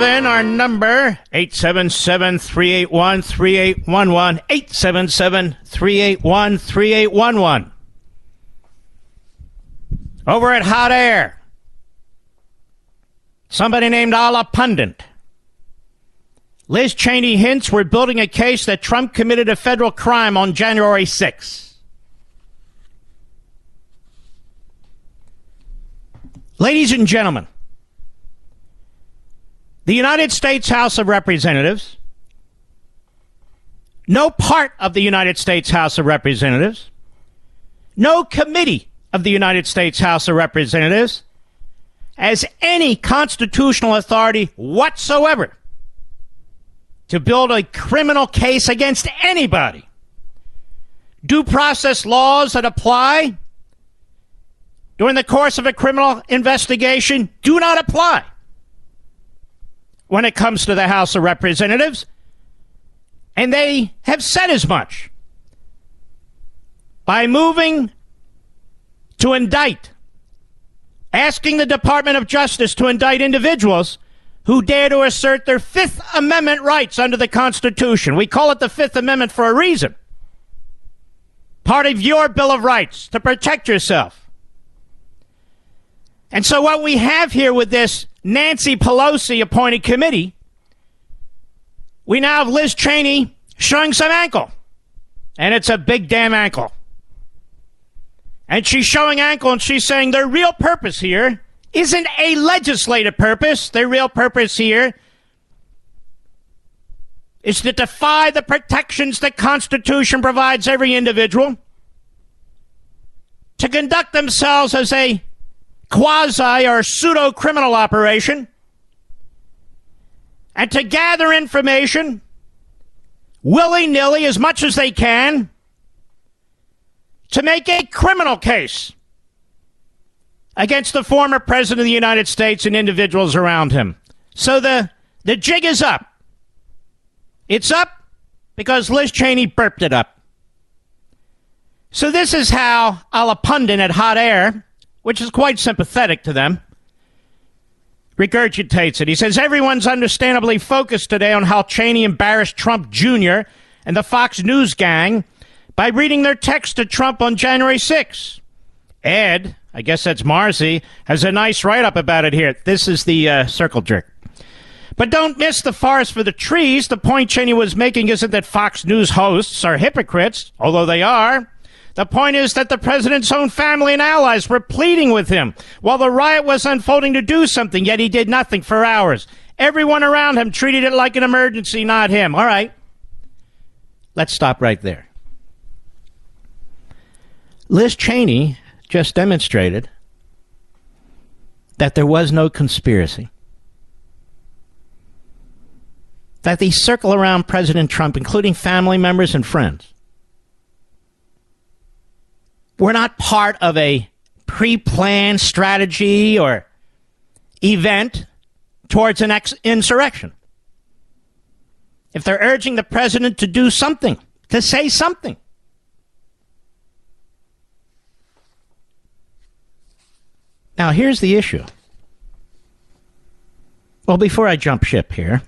Levin. Our number 877-381-3811. 877-381-3811. Over at Hot Air. Somebody named Allahpundit. Liz Cheney hints we're building a case that Trump committed a federal crime on January 6th. Ladies and gentlemen, the United States House of Representatives, no part of the United States House of Representatives, no committee of the United States House of Representatives has any constitutional authority whatsoever to build a criminal case against anybody. Due process laws that apply during the course of a criminal investigation do not apply when it comes to the House of Representatives. And they have said as much. By moving to indict, asking the Department of Justice to indict individuals who dare to assert their Fifth Amendment rights under the Constitution. We call it the Fifth Amendment for a reason. Part of your Bill of Rights to protect yourself. And so, what we have here with this Nancy Pelosi appointed committee, we now have Liz Cheney showing some ankle. And it's a big damn ankle. And she's showing ankle and she's saying their real purpose here isn't a legislative purpose. Their real purpose here is to defy the protections the Constitution provides every individual, to conduct themselves as a quasi or pseudo criminal operation, and to gather information willy nilly as much as they can to make a criminal case against the former president of the United States and individuals around him. So the, the jig is up. It's up because Liz Cheney burped it up. So this is how Allahpundit at Hot Air, which is quite sympathetic to them, regurgitates it. He says everyone's understandably focused today on how Cheney embarrassed Trump Jr. and the Fox News gang by reading their text to Trump on January 6th. Ed, I guess that's Morrissey, has a nice write up about it here. This is the uh, circle jerk. But don't miss the forest for the trees. The point Cheney was making isn't that Fox News hosts are hypocrites, although they are. The point is that the president's own family and allies were pleading with him while the riot was unfolding to do something, yet he did nothing for hours. Everyone around him treated it like an emergency, not him. All right. Let's stop right there. Liz Cheney just demonstrated that there was no conspiracy. That they circle around President Trump, including family members and friends. We're not part of a pre planned strategy or event towards an ex- insurrection. If they're urging the president to do something, to say something. Now, here's the issue. Well, before I jump ship here,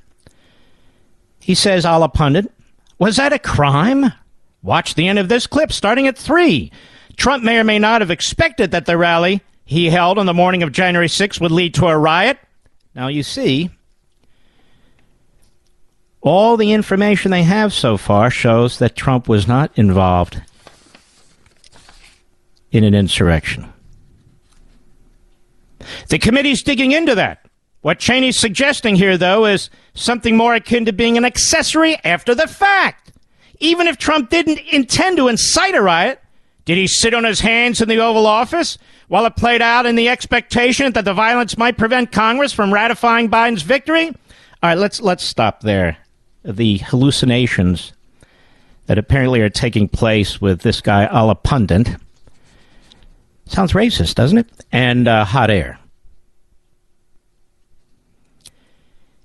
he says, Allahpundit, was that a crime? Watch the end of this clip starting at 3. Trump may or may not have expected that the rally he held on the morning of January 6 would lead to a riot. Now, you see, all the information they have so far shows that Trump was not involved in an insurrection. The committee's digging into that. What Cheney's suggesting here, though, is something more akin to being an accessory after the fact. Even if Trump didn't intend to incite a riot, did he sit on his hands in the Oval Office while it played out in the expectation that the violence might prevent Congress from ratifying Biden's victory? All right, let's let's stop there. The hallucinations that apparently are taking place with this guy a pundit sounds racist, doesn't it? And uh, hot air.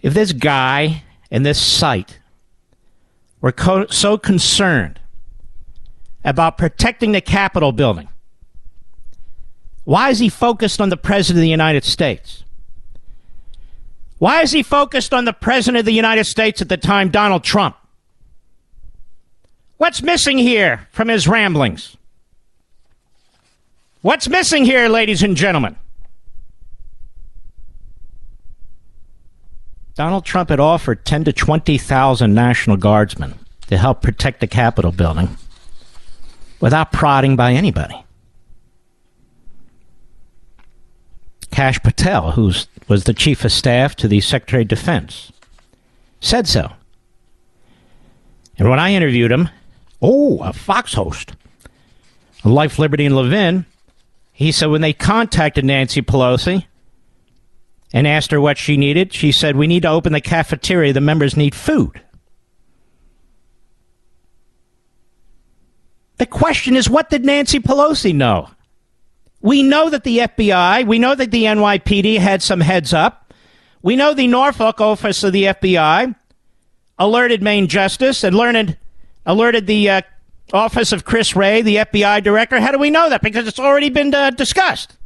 If this guy and this site were co- so concerned about protecting the Capitol building, why is he focused on the President of the United States? Why is he focused on the President of the United States at the time, Donald Trump? What's missing here from his ramblings? What's missing here, ladies and gentlemen? Donald Trump had offered 10 to 20,000 National Guardsmen to help protect the Capitol building without prodding by anybody. Kash Patel, who was the chief of staff to the Secretary of Defense, said so. And when I interviewed him, oh, a Fox host, Life, Liberty, and Levin, he said when they contacted Nancy Pelosi, and asked her what she needed. She said, We need to open the cafeteria. The members need food. The question is, what did Nancy Pelosi know? We know that the FBI, we know that the NYPD had some heads up. We know the Norfolk office of the FBI alerted Main Justice and learned, alerted the uh, office of Chris Wray, the FBI director. How do we know that? Because it's already been uh, discussed.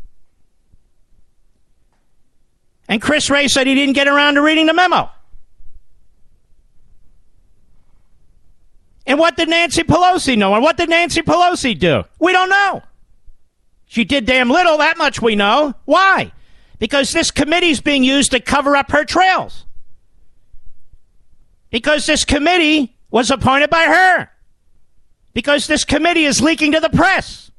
And Chris Wray said he didn't get around to reading the memo. And what did Nancy Pelosi know? And what did Nancy Pelosi do? We don't know. She did damn little, that much we know. Why? Because this committee's being used to cover up her trails. Because this committee was appointed by her. Because this committee is leaking to the press.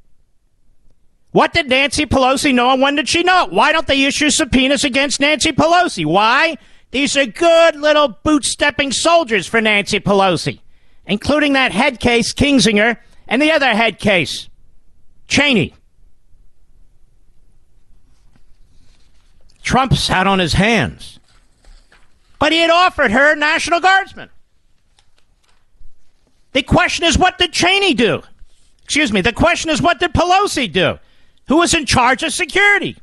What did Nancy Pelosi know and when did she know it? Why don't they issue subpoenas against Nancy Pelosi? Why? These are good little bootstepping soldiers for Nancy Pelosi, including that head case, Kinzinger, and the other head case, Cheney. Trump sat on his hands. But he had offered her National Guardsmen. The question is, what did Cheney do? Excuse me. The question is, what did Pelosi do? who was in charge of security.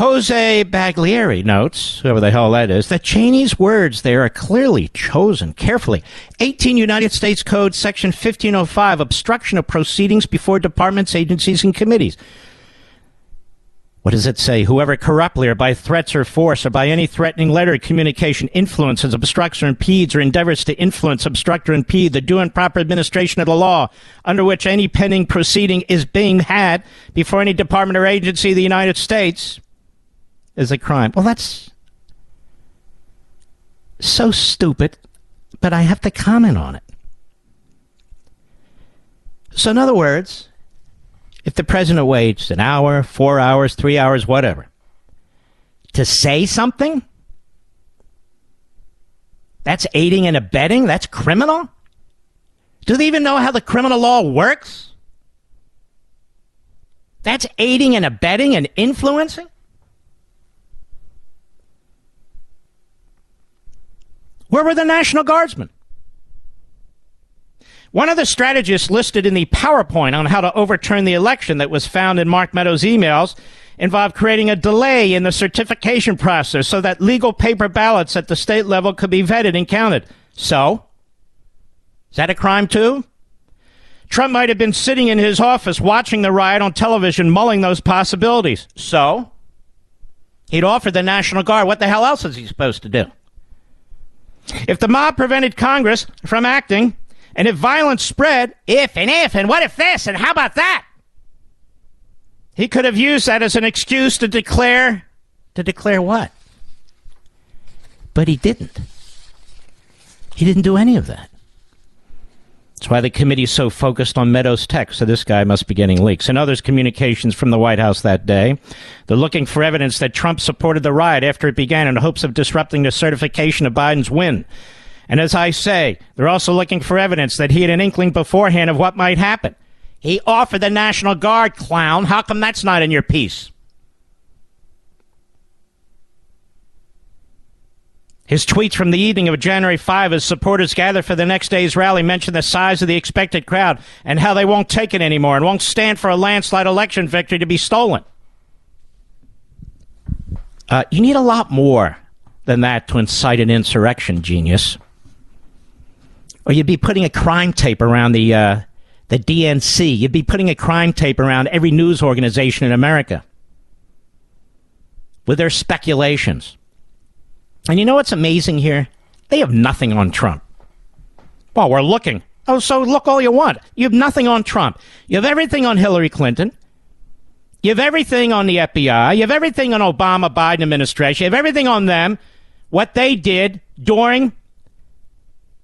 Jose Baglieri notes, whoever the hell that is, that Cheney's words there are clearly chosen carefully. 18 United States Code, Section 1505, obstruction of proceedings before departments, agencies, and committees. What does it say? Whoever corruptly or by threats or force or by any threatening letter communication influences, obstructs, or impedes or endeavors to influence, obstruct, or impede the due and proper administration of the law under which any pending proceeding is being had before any department or agency of the United States is a crime. Well, that's so stupid, but I have to comment on it. So, in other words, if the president waits an hour, four hours, three hours, whatever, to say something, that's aiding and abetting? That's criminal? Do they even know how the criminal law works? That's aiding and abetting and influencing? Where were the National Guardsmen? One of the strategists listed in the PowerPoint on how to overturn the election that was found in Mark Meadows' emails involved creating a delay in the certification process so that legal paper ballots at the state level could be vetted and counted. So, is that a crime too? Trump might have been sitting in his office watching the riot on television, mulling those possibilities. So, he'd offered the National Guard. What the hell else is he supposed to do? If the mob prevented Congress from acting, and if violence spread, if and if, and what if this, and how about that? He could have used that as an excuse to declare, to declare what? But he didn't. He didn't do any of that. That's why the committee is so focused on Meadows' text, so this guy must be getting leaks. And others' communications from the White House that day. They're looking for evidence that Trump supported the riot after it began in hopes of disrupting the certification of Biden's win. And as I say, they're also looking for evidence that he had an inkling beforehand of what might happen. He offered the National Guard, clown. How come that's not in your piece? His tweets from the evening of January 5 as supporters gather for the next day's rally mention the size of the expected crowd and how they won't take it anymore and won't stand for a landslide election victory to be stolen. Uh, you need a lot more than that to incite an insurrection, genius. Or you'd be putting a crime tape around the, uh, the DNC. You'd be putting a crime tape around every news organization in America with their speculations. And you know what's amazing here? They have nothing on Trump. Well, we're looking. Oh, so look all you want. You have nothing on Trump. You have everything on Hillary Clinton. You have everything on the FBI. You have everything on Obama Biden administration. You have everything on them. What they did during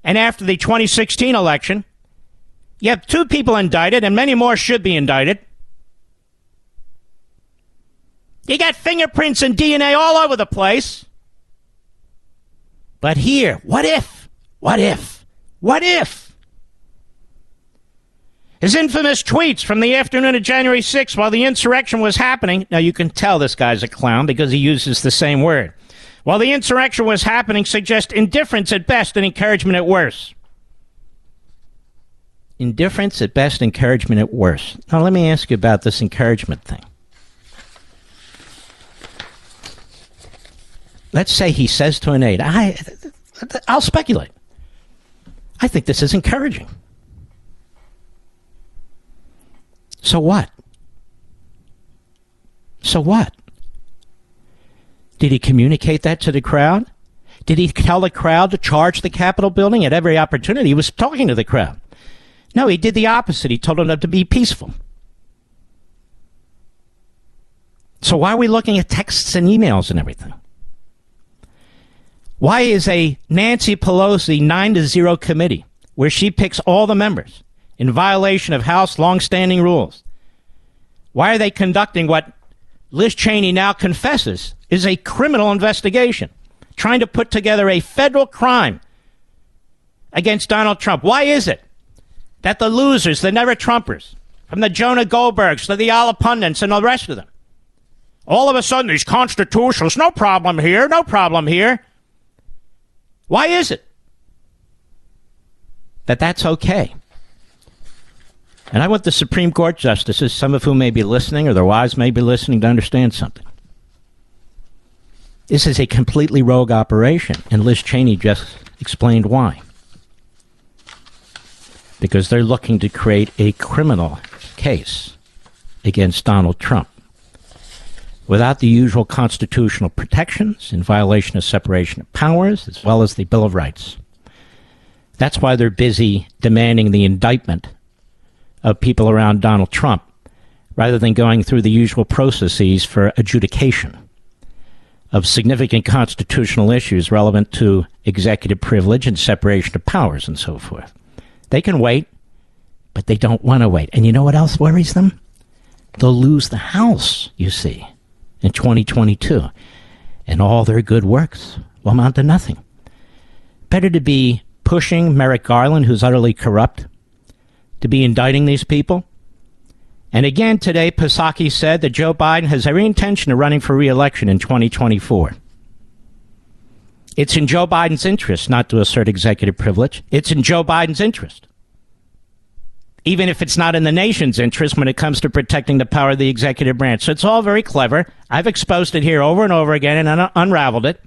and after the 2016 election. You have two people indicted, and many more should be indicted. You got fingerprints and DNA all over the place. But here, what if? What if? What if? His infamous tweets from the afternoon of January 6th while the insurrection was happening. Now, you can tell this guy's a clown because he uses the same word. While the insurrection was happening, suggest indifference at best and encouragement at worst. Indifference at best, encouragement at worst. Now, let me ask you about this encouragement thing. Let's say he says to an aide, I, I'll speculate. I think this is encouraging. So what? So what? Did he communicate that to the crowd? Did he tell the crowd to charge the Capitol building at every opportunity? He was talking to the crowd. No, he did the opposite. He told them to be peaceful. So why are we looking at texts and emails and everything? Why is a Nancy Pelosi 9 to 0 committee where she picks all the members in violation of House longstanding rules? Why are they conducting what Liz Cheney now confesses is a criminal investigation, trying to put together a federal crime against Donald Trump? Why is it that the losers, the never Trumpers, from the Jonah Goldbergs to the Allahpundits and the rest of them, all of a sudden these constitutionalists, no problem here, no problem here. Why is it that that's okay? And I want the Supreme Court justices, some of whom may be listening or their wives may be listening, to understand something. This is a completely rogue operation, and Liz Cheney just explained why. Because they're looking to create a criminal case against Donald Trump without the usual constitutional protections in violation of separation of powers as well as the Bill of Rights. That's why they're busy demanding the indictment of people around Donald Trump rather than going through the usual processes for adjudication of significant constitutional issues relevant to executive privilege and separation of powers and so forth. They can wait, but they don't want to wait. And you know what else worries them? They'll lose the House, you see in 2022. And all their good works will amount to nothing. Better to be pushing Merrick Garland, who's utterly corrupt, to be indicting these people. And again today, Psaki said that Joe Biden has every intention of running for reelection in 2024. It's in Joe Biden's interest not to assert executive privilege. It's in Joe Biden's interest. Even if it's not in the nation's interest when it comes to protecting the power of the executive branch. So it's all very clever. I've exposed it here over and over again and un- unraveled it.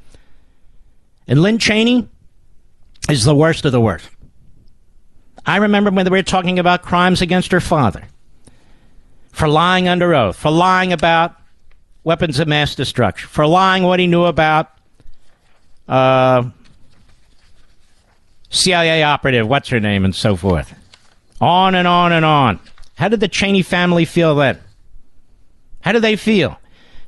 And Lynn Cheney is the worst of the worst. I remember when they were talking about crimes against her father for lying under oath, for lying about weapons of mass destruction, for lying what he knew about uh, CIA operative, what's her name, and so forth. On and on and on. How did the Cheney family feel then? How do they feel?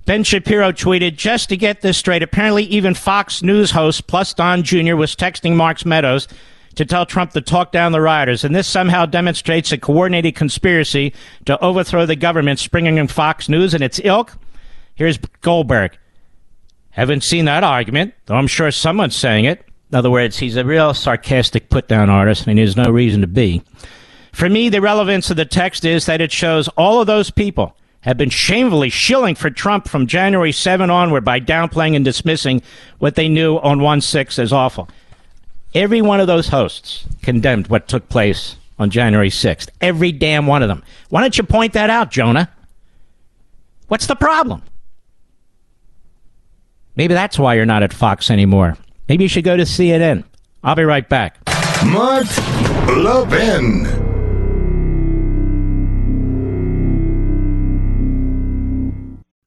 Ben Shapiro tweeted, just to get this straight, apparently even Fox News host plus Don Jr. was texting Mark Meadows to tell Trump to talk down the rioters, and this somehow demonstrates a coordinated conspiracy to overthrow the government springing in Fox News and its ilk. Here's Goldberg. Haven't seen that argument, though I'm sure someone's saying it. In other words, he's a real sarcastic put down artist, and he has no reason to be. For me, the relevance of the text is that it shows all of those people have been shamefully shilling for Trump from January 7 onward by downplaying and dismissing what they knew on 1 6 as awful. Every one of those hosts condemned what took place on January 6th. Every damn one of them. Why don't you point that out, Jonah? What's the problem? Maybe that's why you're not at Fox anymore. Maybe you should go to CNN. I'll be right back. Mark Levin.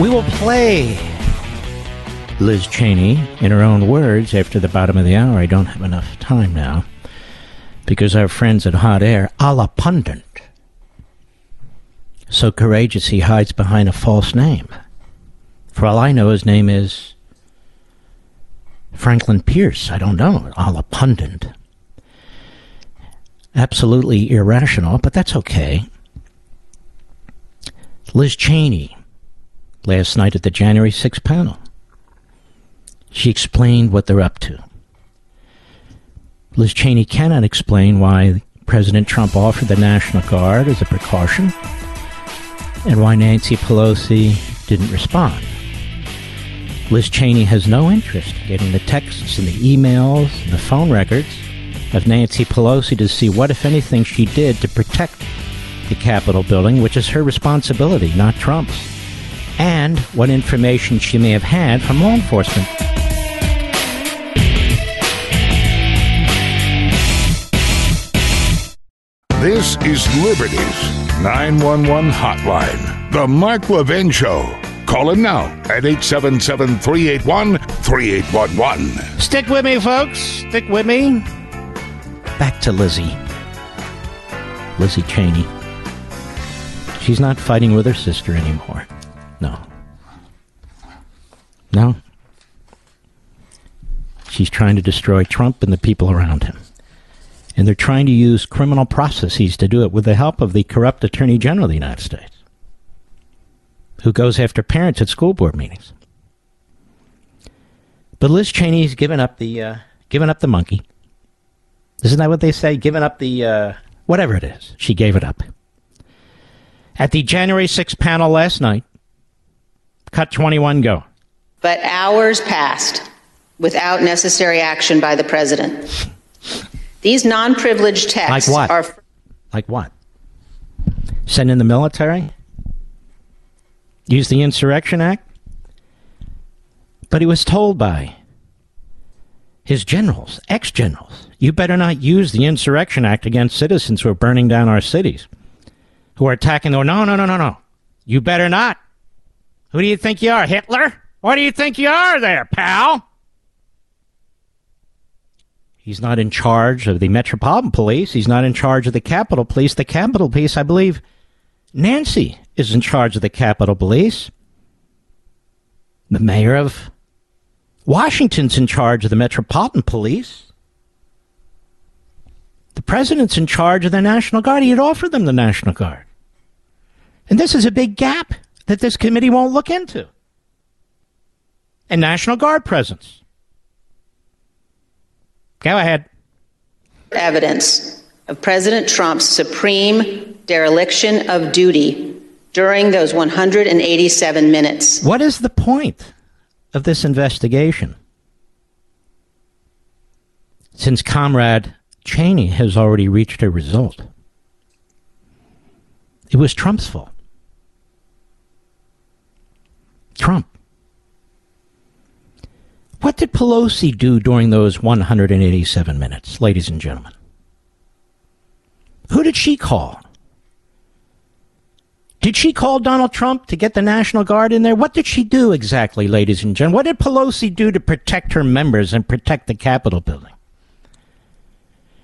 We will play Liz Cheney in her own words after the bottom of the hour. I don't have enough time now because our friends at Hot Air, Allahpundit, so courageous he hides behind a false name. For all I know, his name is Franklin Pierce. I don't know, Allahpundit. Absolutely irrational, but that's okay. Liz Cheney last night at the January 6th panel. She explained what they're up to. Liz Cheney cannot explain why President Trump offered the National Guard as a precaution and why Nancy Pelosi didn't respond. Liz Cheney has no interest in getting the texts and the emails and the phone records of Nancy Pelosi to see what, if anything, she did to protect the Capitol building, which is her responsibility, not Trump's and what information she may have had from law enforcement. This is Liberty's 911 hotline. The Mark Levin Show. Call him now at 877 381 3811. Stick with me, folks. Stick with me. Back to Lizzie. Lizzie Cheney. She's not fighting with her sister anymore. No. No. She's trying to destroy Trump and the people around him. And they're trying to use criminal processes to do it with the help of the corrupt Attorney General of the United States, who goes after parents at school board meetings. But Liz Cheney's given up the uh, given up the monkey. Isn't that what they say? Given up the uh, whatever it is. She gave it up. At the January 6th panel last night, Cut 21, go. But hours passed without necessary action by the president. These non privileged texts like what? are. Like what? Send in the military? Use the Insurrection Act? But he was told by his generals, ex generals. You better not use the Insurrection Act against citizens who are burning down our cities, who are attacking. The, no, no, no, no, no. You better not. Who do you think you are, Hitler? What do you think you are there, pal? He's not in charge of the Metropolitan Police. He's not in charge of the Capitol Police. The Capitol Police, I believe, Nancy is in charge of the Capitol Police. The mayor of Washington's in charge of the Metropolitan Police. The president's in charge of the National Guard. He had offered them the National Guard. And this is a big gap that this committee won't look into. And National Guard presence. Go ahead. Evidence of President Trump's supreme dereliction of duty during those 187 minutes. What is the point? of this investigation. Since Comrade Cheney has already reached a result, it was Trump's fault. Trump. What did Pelosi do during those 187 minutes, ladies and gentlemen? Who did she call? Did she call Donald Trump to get the National Guard in there? What did she do exactly, ladies and gentlemen? What did Pelosi do to protect her members and protect the Capitol building?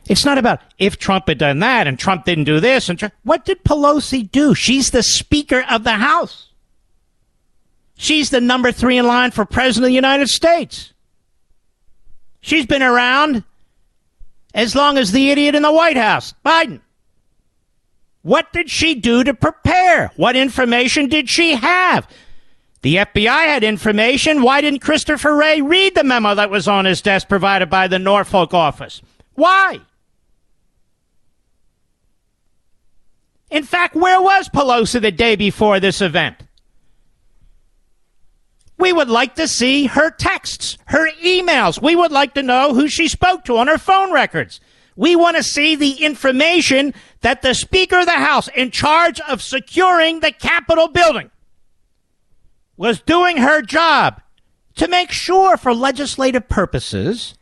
It's not about if Trump had done that and Trump didn't do this. And what did Pelosi do? She's the Speaker of the House. She's the number three in line for President of the United States. She's been around as long as the idiot in the White House, Biden. What did she do to prepare? What information did she have? The FBI had information. Why didn't Christopher Wray read the memo that was on his desk provided by the Norfolk office? Why? In fact, where was Pelosi the day before this event? We would like to see her texts, her emails. We would like to know who she spoke to on her phone records. We want to see the information that the Speaker of the House, in charge of securing the Capitol building, was doing her job to make sure for legislative purposes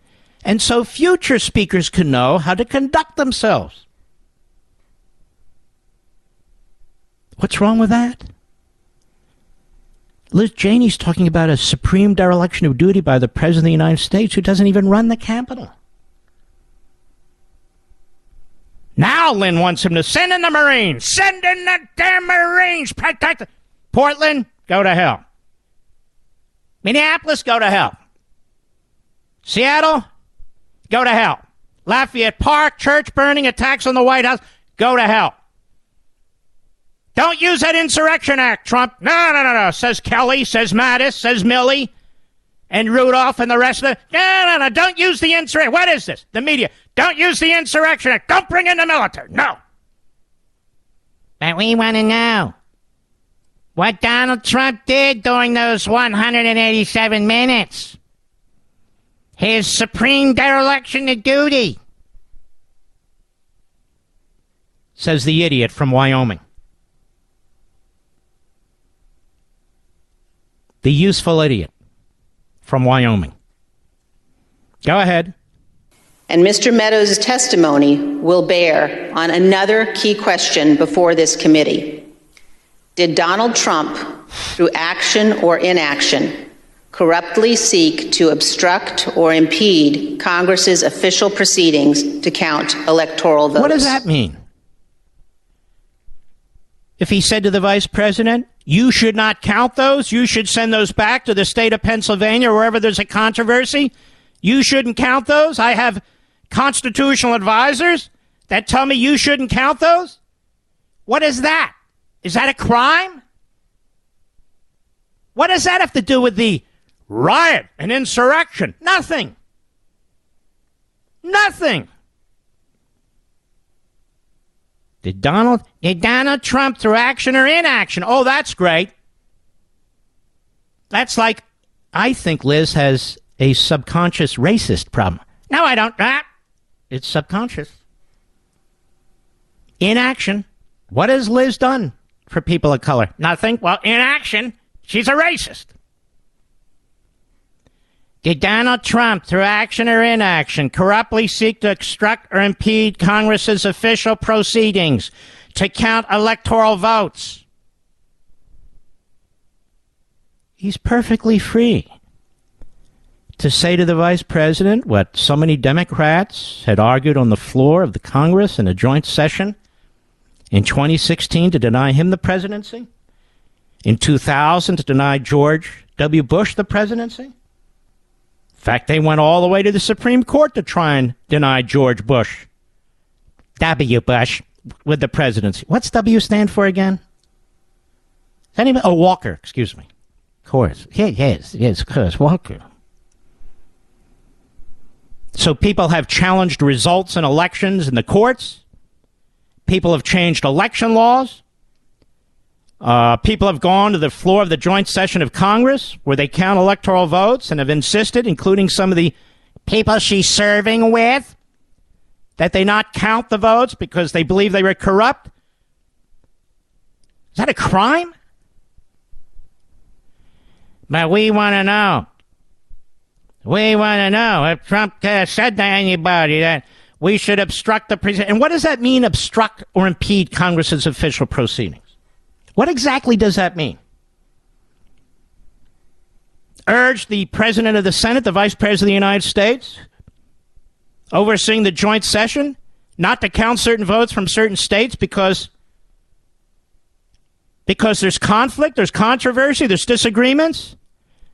and so future speakers can know how to conduct themselves. What's wrong with that? Liz Cheney's talking about a supreme dereliction of duty by the President of the United States who doesn't even run the Capitol. Now Lynn wants him to send in the Marines. Send in the damn Marines. Protect. Portland, go to hell. Minneapolis, go to hell. Seattle, go to hell. Lafayette Park, church burning, attacks on the White House, go to hell. Don't use that Insurrection Act, Trump. No, no, no, no, says Kelly, says Mattis, says Milley, and Rudolph and the rest of the. No, no, no, don't use the Insurrection. What is this? The media. Don't use the Insurrection Act. Don't bring in the military. No. But we want to know what Donald Trump did during those 187 minutes. His supreme dereliction of duty. Says the idiot from Wyoming. The useful idiot from Wyoming. Go ahead. And Mr. Meadows' testimony will bear on another key question before this committee. Did Donald Trump, through action or inaction, corruptly seek to obstruct or impede Congress's official proceedings to count electoral votes? What does that mean? If he said to the vice president, you should not count those, you should send those back to the state of Pennsylvania, wherever there's a controversy, you shouldn't count those. I have constitutional advisors that tell me you shouldn't count those? What is that? Is that a crime? What does that have to do with the riot and insurrection? Nothing. Nothing. Did Donald did Donald Trump through action or inaction? Oh, that's great. That's like I think Liz has a subconscious racist problem. No, I don't. Ah, it's subconscious. Inaction. What has Liz done for people of color? Nothing. Well, inaction. She's a racist. Did Donald Trump, through action or inaction, corruptly seek to obstruct or impede Congress's official proceedings to count electoral votes? He's perfectly free to say to the vice president what so many Democrats had argued on the floor of the Congress in a joint session in 2016 to deny him the presidency, in 2000 to deny George W. Bush the presidency. Fact, they went all the way to the Supreme Court to try and deny George Bush, W. Bush, with the presidency. What's W stand for again? Anybody? Oh, Walker, excuse me. Of course. Yes, yes, of course, Walker. So people have challenged results in elections in the courts. People have changed election laws. Uh, people have gone to the floor of the joint session of Congress where they count electoral votes and have insisted, including some of the people she's serving with, that they not count the votes because they believe they were corrupt. Is that a crime? But we want to know we want to know if Trump uh, said to anybody that we should obstruct the president. And what does that mean, obstruct or impede Congress's official proceedings? What exactly does that mean? Urge the President of the Senate, the Vice President of the United States, overseeing the joint session, not to count certain votes from certain states because because there's conflict, there's controversy, there's disagreements.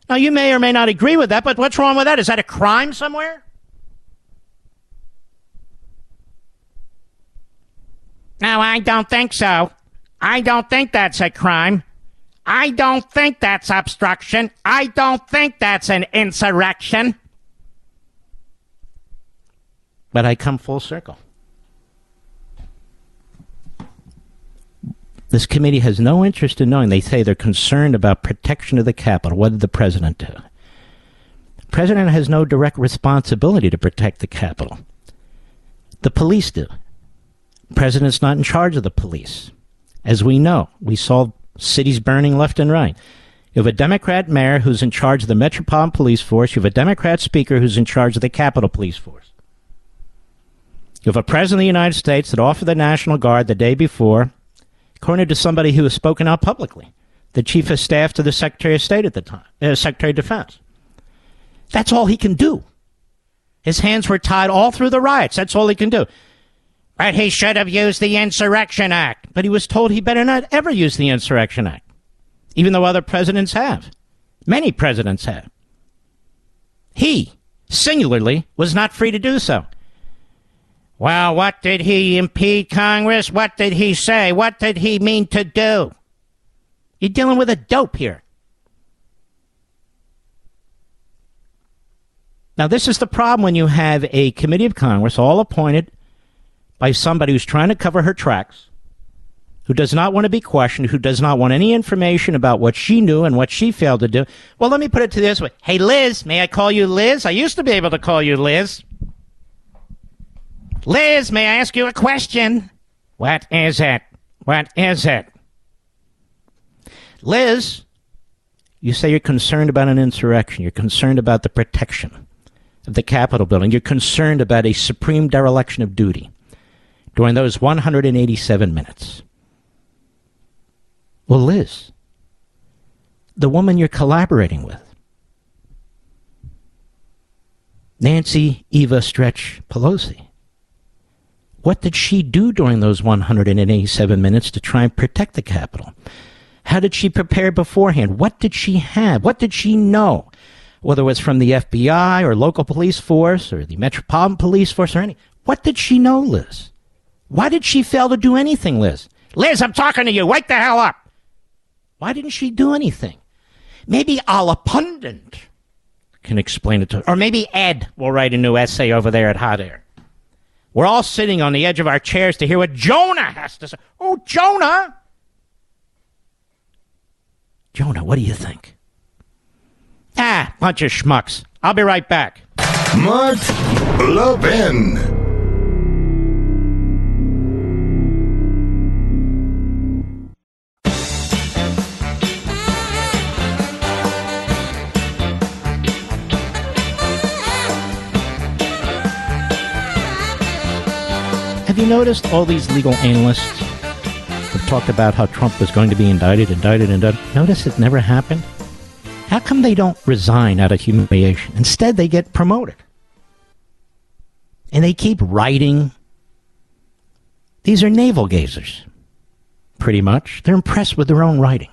Now, you may or may not agree with that, but what's wrong with that? Is that a crime somewhere? No, I don't think so. I don't think that's a crime. I don't think that's obstruction. I don't think that's an insurrection. But I come full circle. This committee has no interest in knowing. They say they're concerned about protection of the Capitol. What did the president do? President has no direct responsibility to protect the Capitol. The police do. President's not in charge of the police. As we know, we saw cities burning left and right. You have a Democrat mayor who's in charge of the Metropolitan Police Force. You have a Democrat speaker who's in charge of the Capitol Police Force. You have a president of the United States that offered the National Guard the day before according to somebody who has spoken out publicly, the chief of staff to the Secretary of State at the time, uh, Secretary of Defense. That's all he can do. His hands were tied all through the riots. That's all he can do. But he should have used the Insurrection Act. But he was told he better not ever use the Insurrection Act, even though other presidents have. Many presidents have. He, singularly, was not free to do so. Well, what did he impede Congress? What did he say? What did he mean to do? You're dealing with a dope here. Now, this is the problem when you have a committee of Congress all appointed by somebody who's trying to cover her tracks, who does not want to be questioned, who does not want any information about what she knew and what she failed to do. Well, let me put it to this way Hey, Liz, may I call you Liz? I used to be able to call you Liz. Liz, may I ask you a question? What is it? What is it? Liz, you say you're concerned about an insurrection. You're concerned about the protection of the Capitol building. You're concerned about a supreme dereliction of duty during those 187 minutes. Well, Liz, the woman you're collaborating with, Nancy Eva Stretch Pelosi, what did she do during those 187 minutes to try and protect the Capitol? How did she prepare beforehand? What did she have? What did she know? Whether it was from the FBI or local police force or the Metropolitan Police Force or any. What did she know, Liz? Why did she fail to do anything, Liz? Liz, I'm talking to you. Wake the hell up. Why didn't she do anything? Maybe a pundit can explain it to her. Or maybe Ed will write a new essay over there at Hot Air. We're all sitting on the edge of our chairs to hear what Jonah has to say. Oh, Jonah! Jonah, what do you think? Ah, bunch of schmucks. I'll be right back. Mark Levin. Noticed all these legal analysts have talked about how Trump was going to be indicted, indicted, indicted? Notice it never happened? How come they don't resign out of humiliation? Instead, they get promoted. And they keep writing. These are navel gazers, pretty much. They're impressed with their own writing.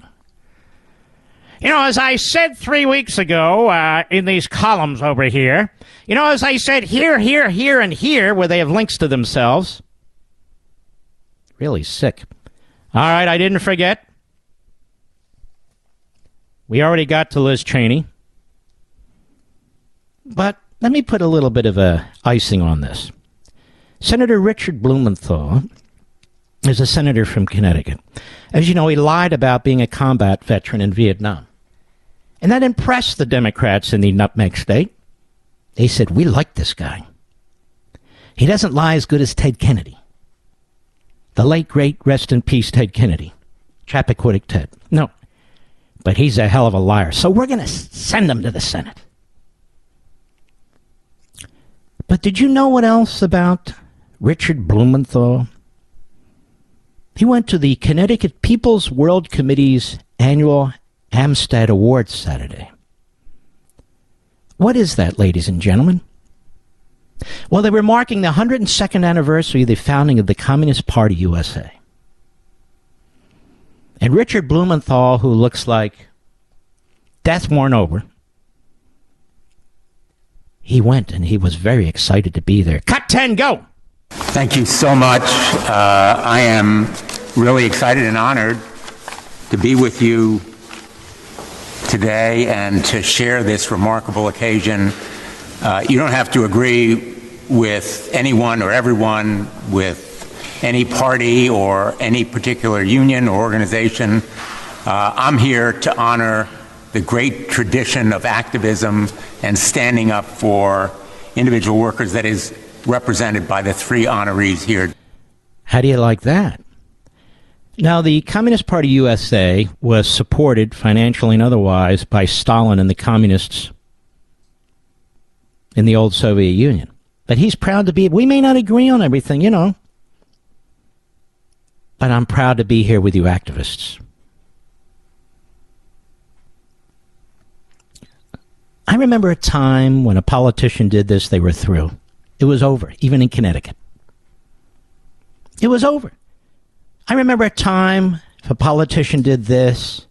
You know, as I said three weeks ago uh, in these columns over here, you know, as I said here, here, here, and here, where they have links to themselves. Really sick. All right, I didn't forget. We already got to Liz Cheney. But let me put a little bit of a icing on this. Senator Richard Blumenthal is a senator from Connecticut. As you know, he lied about being a combat veteran in Vietnam. And that impressed the Democrats in the Nutmeg State. They said, We like this guy. He doesn't lie as good as Ted Kennedy. The late, great, rest in peace Ted Kennedy. Chappaquiddick Ted. No. But he's a hell of a liar. So we're going to send him to the Senate. But did you know what else about Richard Blumenthal? He went to the Connecticut People's World Committee's annual Amistad Awards Saturday. What is that, ladies and gentlemen? Well, they were marking the 102nd anniversary of the founding of the Communist Party USA. And Richard Blumenthal, who looks like death worn over, he went and he was very excited to be there. Cut 10, go! Thank you so much. Uh, I am really excited and honored to be with you today and to share this remarkable occasion. Uh, you don't have to agree with anyone or everyone, with any party or any particular union or organization. Uh, I'm here to honor the great tradition of activism and standing up for individual workers that is represented by the three honorees here. How do you like that? Now, the Communist Party USA was supported financially and otherwise by Stalin and the communists in the old Soviet Union. But he's proud to be, we may not agree on everything, you know, but I'm proud to be here with you activists. I remember a time when a politician did this, they were through. It was over, even in Connecticut. It was over. I remember a time if a politician did this,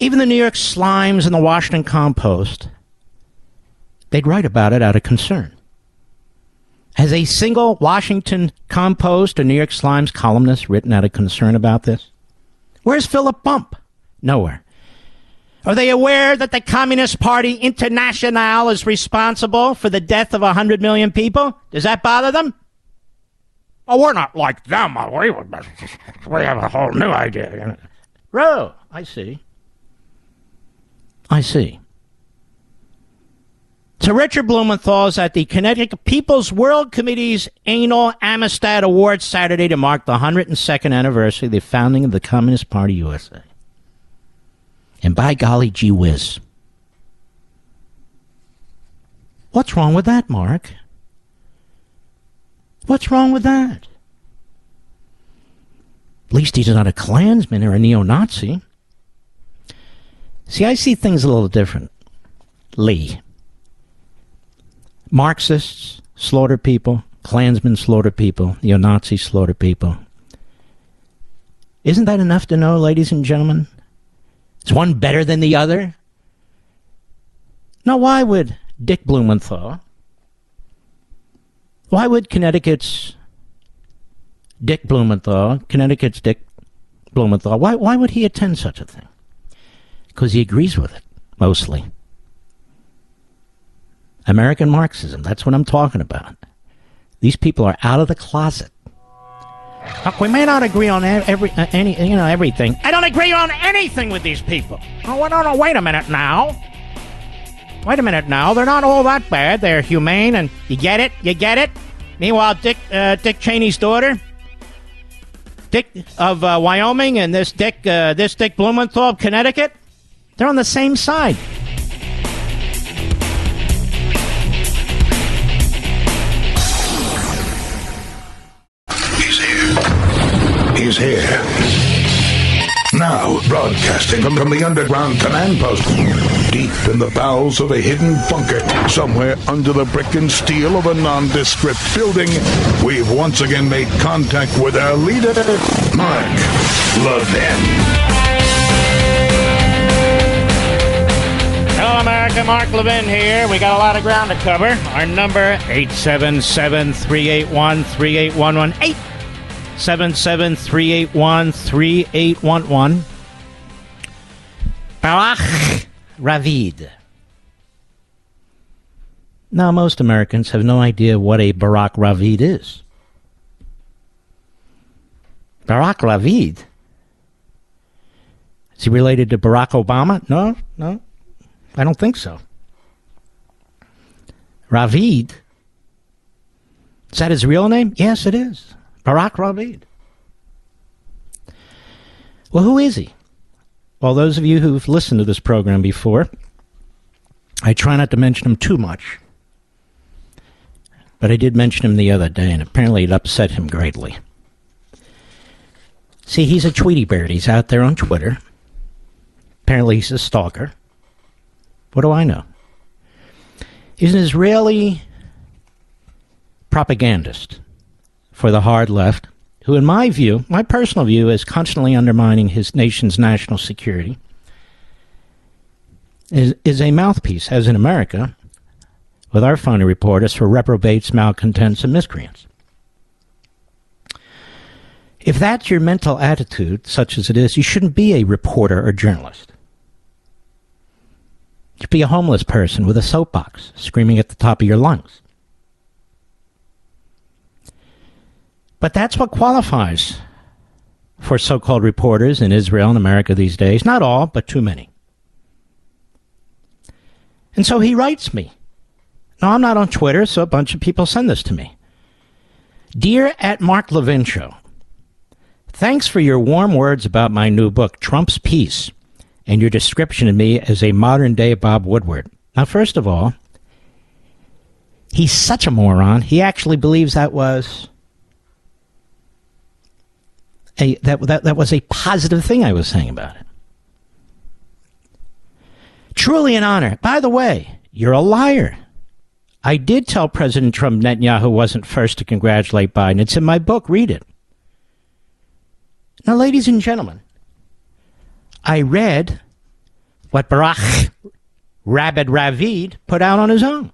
even the New York Slimes and the Washington Compost, they'd write about it out of concern. Has a single Washington Compost or New York Slimes columnist written out of concern about this? Where's Philip Bump? Nowhere. Are they aware that the Communist Party International is responsible for the death of 100 million people? Does that bother them? Well, we're not like them. We, we have a whole new idea. Oh, I see. I see. So Richard Blumenthal is at the Connecticut People's World Committee's annual Amistad Awards Saturday to mark the 102nd anniversary of the founding of the Communist Party USA. And by golly gee whiz. What's wrong with that, Mark? What's wrong with that? At least he's not a Klansman or a neo Nazi. See, I see things a little different. Lee. Marxists slaughter people, Klansmen slaughter people, neo Nazis slaughter people. Isn't that enough to know, ladies and gentlemen? Is one better than the other? Now, why would Dick Blumenthal, why would Connecticut's Dick Blumenthal, Connecticut's Dick Blumenthal, why, why would he attend such a thing? Because he agrees with it, mostly. American Marxism, that's what I'm talking about. These people are out of the closet. Look, we may not agree on every uh, any you know everything. I don't agree on anything with these people. Oh, no, no, wait a minute now. Wait a minute now. They're not all that bad. They're humane, and you get it. You get it. Meanwhile, Dick uh, Dick Cheney's daughter, Dick of uh, Wyoming, and this Dick uh, this Dick Blumenthal of Connecticut, they're on the same side. Is here. Now, broadcasting from, the underground command post, deep in the bowels of a hidden bunker, somewhere under the brick and steel of a nondescript building, we've once again made contact with our leader, Mark Levin. Hello, America. Mark Levin here. We got a lot of ground to cover. Our number, 877-381-3811. 877-381-3811. Barak Ravid. Now, most Americans have no idea what a Barak Ravid is. Barak Ravid? Is he related to Barack Obama? No, no. I don't think so. Ravid. Is that his real name? Yes, it is. Barak Ravid. Well, who is he? Well, those of you who've listened to this program before, I try not to mention him too much. But I did mention him the other day, and apparently it upset him greatly. See, he's a Tweety Bird. He's out there on Twitter. Apparently, he's a stalker. What do I know? He's an Israeli propagandist for the hard left, who, in my view, my personal view, is constantly undermining his nation's national security, is, is a mouthpiece, as in America, with our phony reporters for reprobates, malcontents, and miscreants. If that's your mental attitude, such as it is, you shouldn't be a reporter or journalist. You should be a homeless person with a soapbox, screaming at the top of your lungs. But that's what qualifies for so called reporters in Israel and America these days. Not all, but too many. And so he writes me. Now, I'm not on Twitter, so a bunch of people send this to me. Dear at Mark Levin Show, thanks for your warm words about my new book, Trump's Peace, and your description of me as a modern day Bob Woodward. Now, first of all, he's such a moron. He actually believes that was a that that that was a positive thing I was saying about it. Truly an honor. By the way, you're a liar. I did tell President Trump Netanyahu wasn't first to congratulate Biden. It's in my book. Read it. Now, ladies and gentlemen, I read what Barak Rabid Ravid put out on his own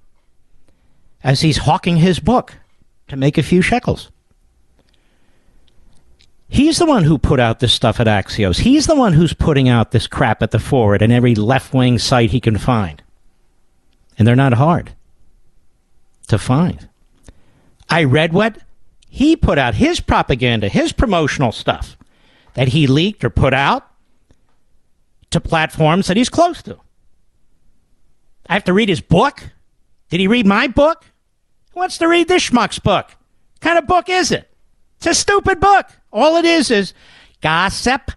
as he's hawking his book to make a few shekels. He's the one who put out this stuff at Axios. He's the one who's putting out this crap at the forward and every left wing site he can find. And they're not hard to find. I read what he put out, his propaganda, his promotional stuff that he leaked or put out to platforms that he's close to. I have to read his book? Did he read my book? Who wants to read this schmuck's book? What kind of book is it? It's a stupid book. All it is is gossip.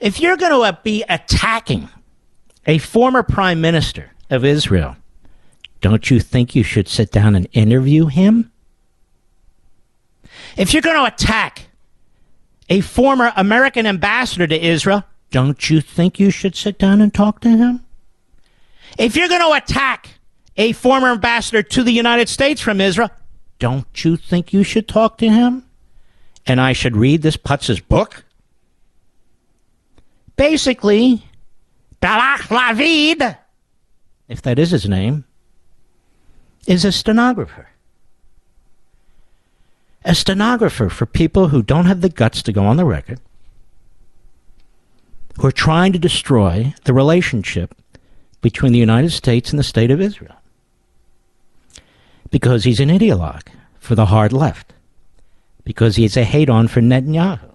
If you're going to uh, be attacking a former prime minister of Israel, don't you think you should sit down and interview him? If you're going to attack a former American ambassador to Israel, don't you think you should sit down and talk to him? If you're going to attack a former ambassador to the United States from Israel, don't you think you should talk to him? And I should read this Putz's book? Basically, Barak Lavid, if that is his name, is a stenographer. A stenographer for people who don't have the guts to go on the record who are trying to destroy the relationship between the United States and the State of Israel. Because he's an ideologue for the hard left. Because he's a hate on for Netanyahu.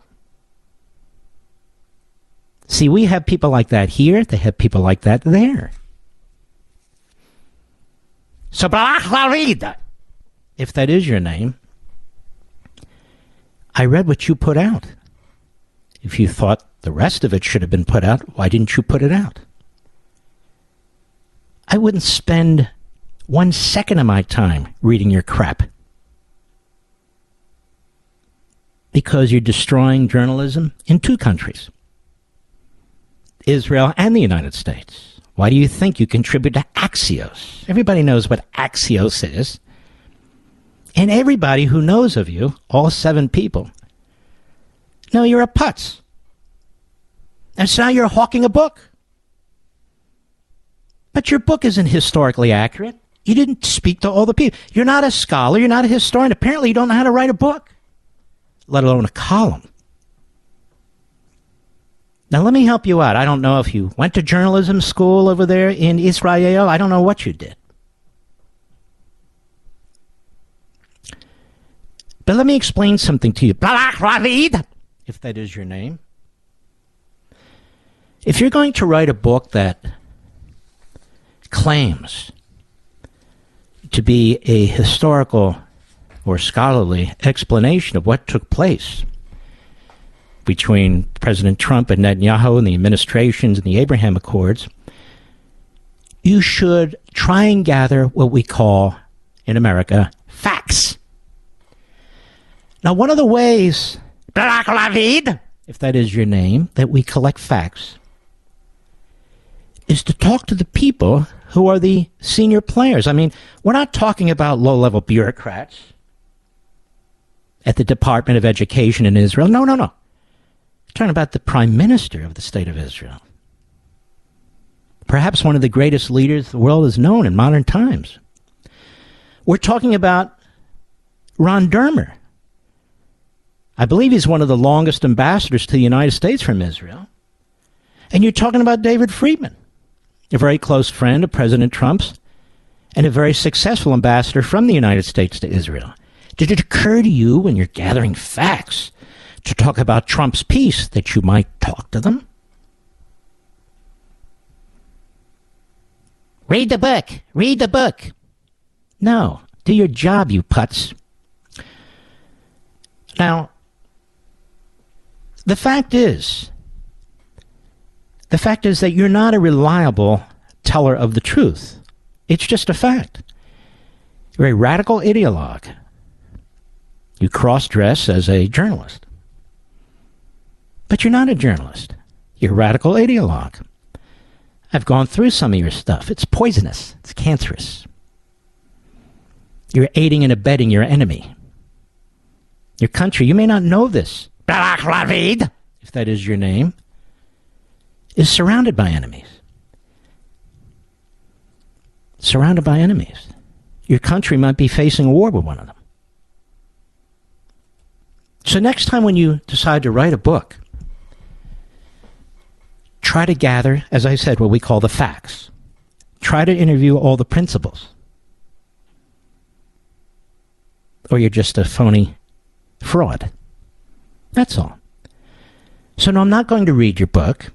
See, we have people like that here, they have people like that there. So, if that is your name, I read what you put out. If you thought the rest of it should have been put out. Why didn't you put it out? I wouldn't spend one second of my time reading your crap. Because you're destroying journalism in two countries Israel and the United States. Why do you think you contribute to Axios? Everybody knows what Axios is. And everybody who knows of you, all seven people, know you're a putz. And so now you're hawking a book. But your book isn't historically accurate. You didn't speak to all the people. You're not a scholar. You're not a historian. Apparently, you don't know how to write a book, let alone a column. Now, let me help you out. I don't know if you went to journalism school over there in Israel. I don't know what you did. But let me explain something to you. If that is your name. If you're going to write a book that claims to be a historical or scholarly explanation of what took place between President Trump and Netanyahu and the administrations and the Abraham Accords, you should try and gather what we call in America facts. Now, one of the ways, if that is your name, that we collect facts is to talk to the people who are the senior players. I mean, we're not talking about low level bureaucrats at the Department of Education in Israel. No, no, no. We're talking about the Prime Minister of the State of Israel. Perhaps one of the greatest leaders the world has known in modern times. We're talking about Ron Dermer. I believe he's one of the longest ambassadors to the United States from Israel. And you're talking about David Friedman a very close friend of President Trump's, and a very successful ambassador from the United States to Israel. Did it occur to you when you're gathering facts to talk about Trump's peace that you might talk to them? Read the book. Read the book. No. Do your job, you putz. Now, the fact is, the fact is that you're not a reliable teller of the truth. It's just a fact. You're a radical ideologue. You cross dress as a journalist. But you're not a journalist. You're a radical ideologue. I've gone through some of your stuff. It's poisonous, it's cancerous. You're aiding and abetting your enemy. Your country, you may not know this, if that is your name is surrounded by enemies. Surrounded by enemies. Your country might be facing a war with one of them. So, next time when you decide to write a book, try to gather, as I said, what we call the facts. Try to interview all the principals. Or you're just a phony fraud. That's all. So, no, I'm not going to read your book.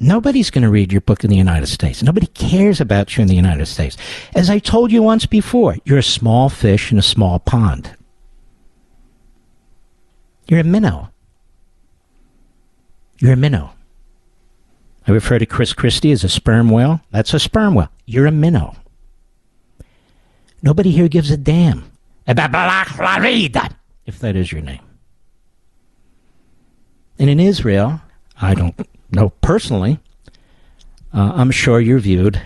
Nobody's going to read your book in the United States. Nobody cares about you in the United States. As I told you once before, you're a small fish in a small pond. You're a minnow. You're a minnow. I refer to Chris Christie as a sperm whale. That's a sperm whale. You're a minnow. Nobody here gives a damn about Florida, if that is your name. And in Israel, I don't know personally, uh, I'm sure you're viewed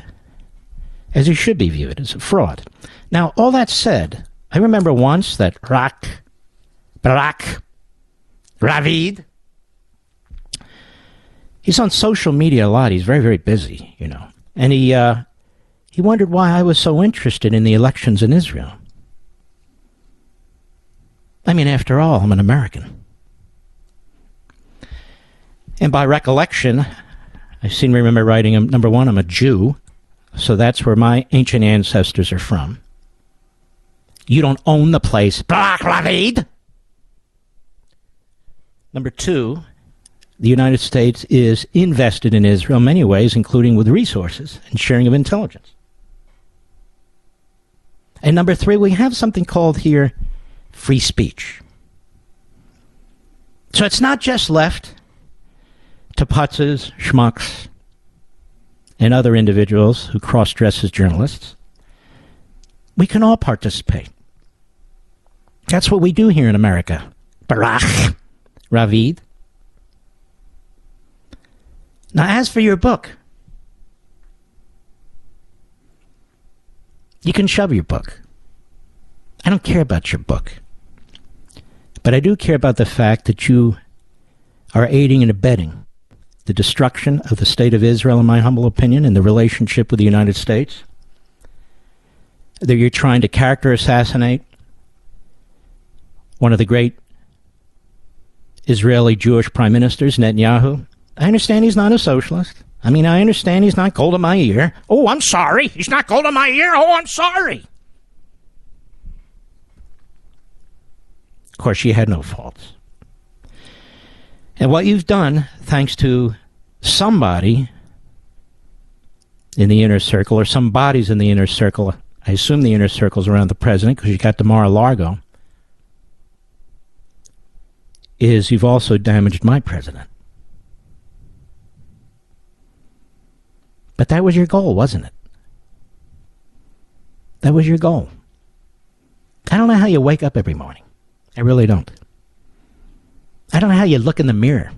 as you should be viewed as a fraud. Now, all that said, I remember once that Rak, Barak, Ravid, he's on social media a lot. He's very, very busy, you know. And he, uh, he wondered why I was so interested in the elections in Israel. I mean, after all, I'm an American. And by recollection, I seem to remember writing, um, number one, I'm a Jew, so that's where my ancient ancestors are from. You don't own the place. Number two, the United States is invested in Israel in many ways, including with resources and sharing of intelligence. And number three, we have something called here free speech. So it's not just left to putzes, schmucks, and other individuals who cross dress as journalists. We can all participate. That's what we do here in America. Barak Ravid. Now, as for your book, you can shove your book. I don't care about your book. But I do care about the fact that you are aiding and abetting the destruction of the state of Israel, in my humble opinion, and the relationship with the United States. That you're trying to character assassinate one of the great Israeli Jewish prime ministers, Netanyahu. I understand he's not a socialist. I mean, I understand he's not gold in my ear. Oh, I'm sorry. He's not gold in my ear. Oh, I'm sorry. Of course, she had no faults. And what you've done, thanks to somebody in the inner circle, or some bodies in the inner circle, I assume the inner circle's around the president because you got the Mar-a-Lago, is you've also damaged my president. But that was your goal, wasn't it? That was your goal. I don't know how you wake up every morning. I really don't. I don't know how you look in the mirror.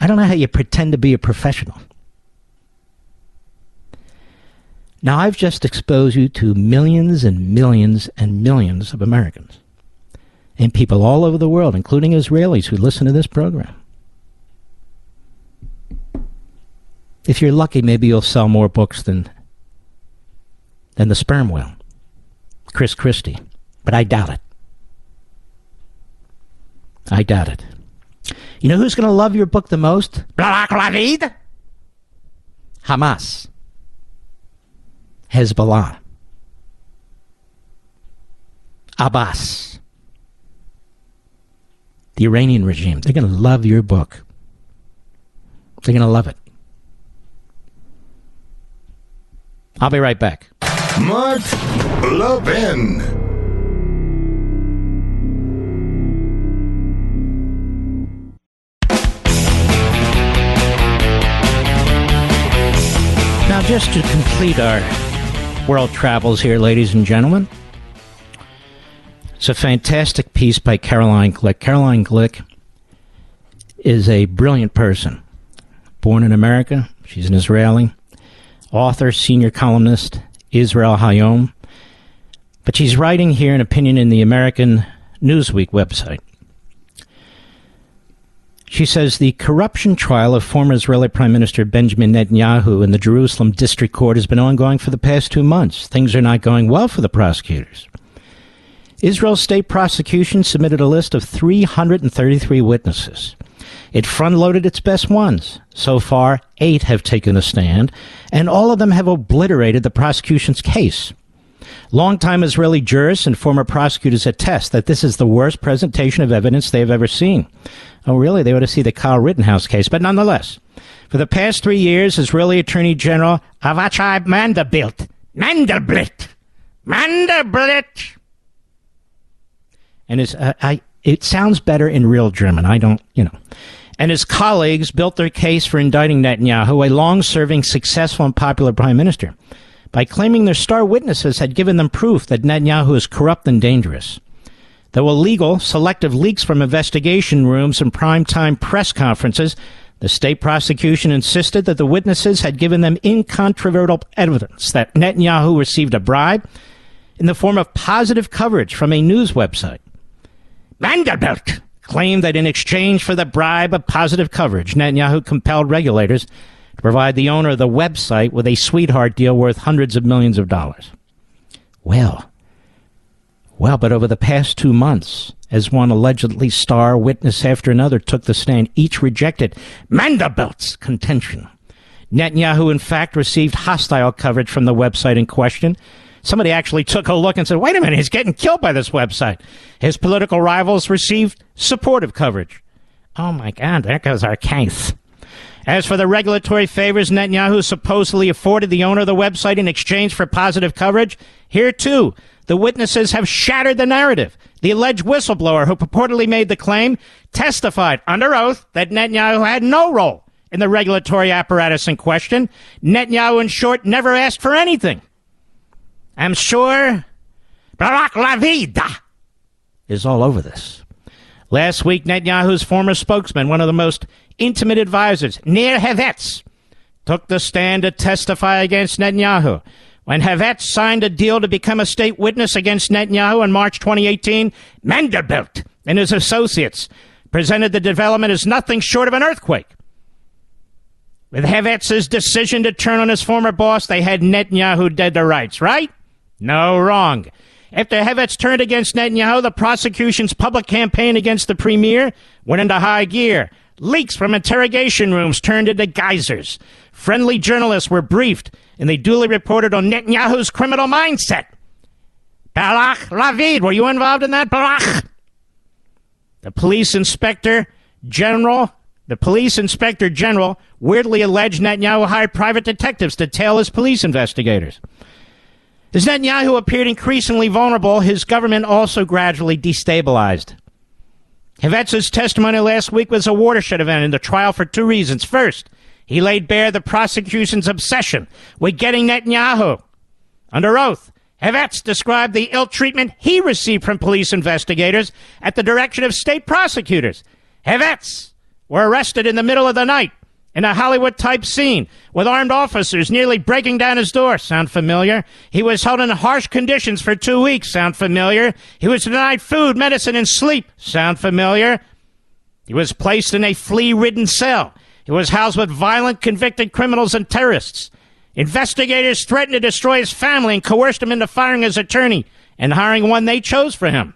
I don't know how you pretend to be a professional. Now, I've just exposed you to millions and millions and millions of Americans and people all over the world, including Israelis who listen to this program. If you're lucky, maybe you'll sell more books than than the sperm whale, Chris Christie, but I doubt it. I doubt it. You know who's going to love your book the most? Hamas. Hezbollah. Abbas. The Iranian regime. They're going to love your book. They're going to love it. I'll be right back. Mark Levin. Now, just to complete our world travels here, ladies and gentlemen, it's a fantastic piece by Caroline Glick. Caroline Glick is a brilliant person. Born in America, she's an Israeli, author, senior columnist, Israel Hayom. But she's writing here an opinion in the American Newsweek website. She says the corruption trial of former Israeli Prime Minister Benjamin Netanyahu in the Jerusalem District Court has been ongoing for the past two months. Things are not going well for the prosecutors. Israel's state prosecution submitted a list of 333 witnesses. It front loaded its best ones. So far, eight have taken the stand, and all of them have obliterated the prosecution's case. Longtime Israeli jurists and former prosecutors attest that this is the worst presentation of evidence they have ever seen. Oh, really? They ought to see the Kyle Rittenhouse case. But nonetheless, for the past three years, Israeli Attorney General Avichai Mandelblit, Mandelblit, Mandelblit, and his, uh, I, it sounds better in real German. I don't, you know. And his colleagues built their case for indicting Netanyahu, a long-serving, successful, and popular prime minister, by claiming their star witnesses had given them proof that Netanyahu is corrupt and dangerous. Though illegal, selective leaks from investigation rooms and primetime press conferences, the state prosecution insisted that the witnesses had given them incontrovertible evidence that Netanyahu received a bribe in the form of positive coverage from a news website. Vanderbilt claimed that in exchange for the bribe of positive coverage, Netanyahu compelled regulators to provide the owner of the website with a sweetheart deal worth hundreds of millions of dollars. Well, well, but over the past two months, as one allegedly star witness after another took the stand, each rejected Mandelblit's contention. Netanyahu, in fact, received hostile coverage from the website in question. Somebody actually took a look and said, wait a minute, he's getting killed by this website. His political rivals received supportive coverage. Oh my God, there goes our case. As for the regulatory favors Netanyahu supposedly afforded the owner of the website in exchange for positive coverage, here too, the witnesses have shattered the narrative. The alleged whistleblower who purportedly made the claim testified under oath that Netanyahu had no role in the regulatory apparatus in question. Netanyahu, in short, never asked for anything. I'm sure Barak Lavida is all over this. Last week, Netanyahu's former spokesman, one of the most intimate advisors, Nir Hefetz, took the stand to testify against Netanyahu. When Hefetz signed a deal to become a state witness against Netanyahu in March 2018, Mandelblit and his associates presented the development as nothing short of an earthquake. With Hefetz's decision to turn on his former boss, they had Netanyahu dead to rights, right? No, wrong. After Hefetz turned against Netanyahu, the prosecution's public campaign against the premier went into high gear. Leaks from interrogation rooms turned into geysers. Friendly journalists were briefed, and they duly reported on Netanyahu's criminal mindset. Barak Ravid, were you involved in that, Barak? The police inspector general, the police inspector general weirdly alleged Netanyahu hired private detectives to tail his police investigators. As Netanyahu appeared increasingly vulnerable, his government also gradually destabilized. Hefetz's testimony last week was a watershed event in the trial for two reasons. First, he laid bare the prosecution's obsession with getting Netanyahu under oath. Hefetz described the ill treatment he received from police investigators at the direction of state prosecutors. Hefetz were arrested in the middle of the night in a Hollywood type scene with armed officers nearly breaking down his door. Sound familiar? He was held in harsh conditions for two weeks. Sound familiar? He was denied food, medicine, and sleep. Sound familiar? He was placed in a flea ridden cell. He was housed with violent convicted criminals and terrorists. Investigators threatened to destroy his family and coerced him into firing his attorney and hiring one they chose for him.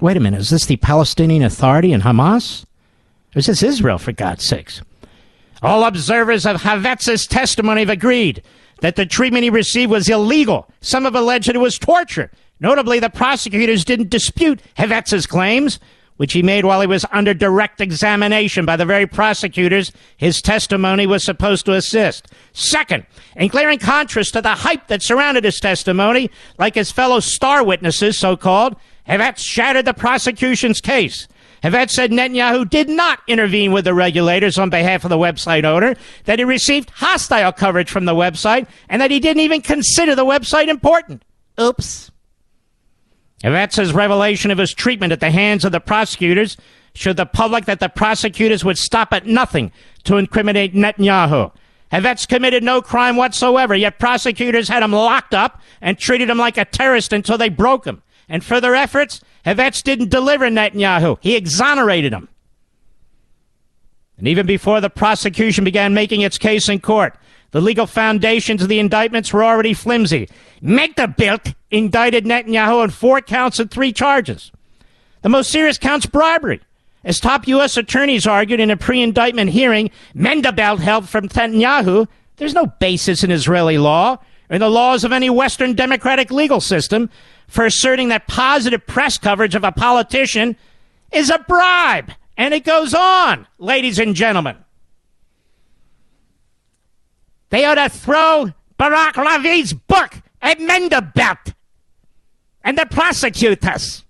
Wait a minute, is this the Palestinian Authority and Hamas? Or is Israel, for God's sakes? All observers of Hefetz's testimony have agreed that the treatment he received was illegal. Some have alleged that it was torture. Notably, the prosecutors didn't dispute Hefetz's claims, which he made while he was under direct examination by the very prosecutors his testimony was supposed to assist. Second, in glaring contrast to the hype that surrounded his testimony, like his fellow star witnesses, so called, Hefetz shattered the prosecution's case. Hefetz said Netanyahu did not intervene with the regulators on behalf of the website owner, that he received hostile coverage from the website, and that he didn't even consider the website important. Oops. Hefetz's revelation of his treatment at the hands of the prosecutors showed the public that the prosecutors would stop at nothing to incriminate Netanyahu. Hefetz committed no crime whatsoever, yet prosecutors had him locked up and treated him like a terrorist until they broke him. And for their efforts, Hefetz didn't deliver Netanyahu. He exonerated him. And even before the prosecution began making its case in court, the legal foundations of the indictments were already flimsy. Mandelblit indicted Netanyahu on four counts and three charges. The most serious count's bribery. As top U.S. attorneys argued in a pre indictment hearing, Mandelblit held from Netanyahu, there's no basis in Israeli law or in the laws of any Western democratic legal system for asserting that positive press coverage of a politician is a bribe. And it goes on, ladies and gentlemen. They ought to throw Barak Ravid's book at Mandelblit and the prosecutors.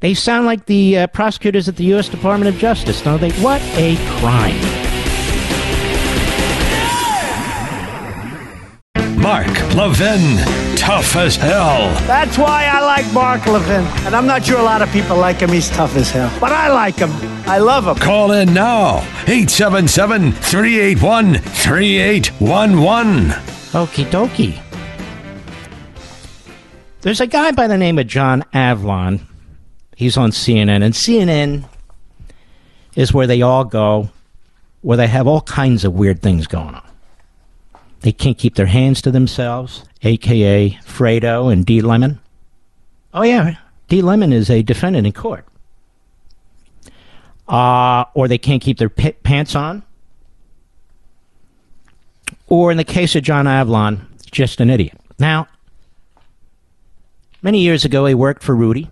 They sound like the uh, prosecutors at the U.S. Department of Justice, don't they? What a crime. Mark Levin, tough as hell. That's why I like Mark Levin. And I'm not sure a lot of people like him. He's tough as hell. But I like him. I love him. Call in now 877 381 3811. Okie dokie. There's a guy by the name of John Avlon. He's on CNN, and CNN is where they all go, where they have all kinds of weird things going on. They can't keep their hands to themselves, aka Fredo and D. Lemon. Oh, yeah, D. Lemon is a defendant in court. Uh, or they can't keep their p- pants on. Or in the case of John Avlon, just an idiot. Now, many years ago, he worked for Rudy.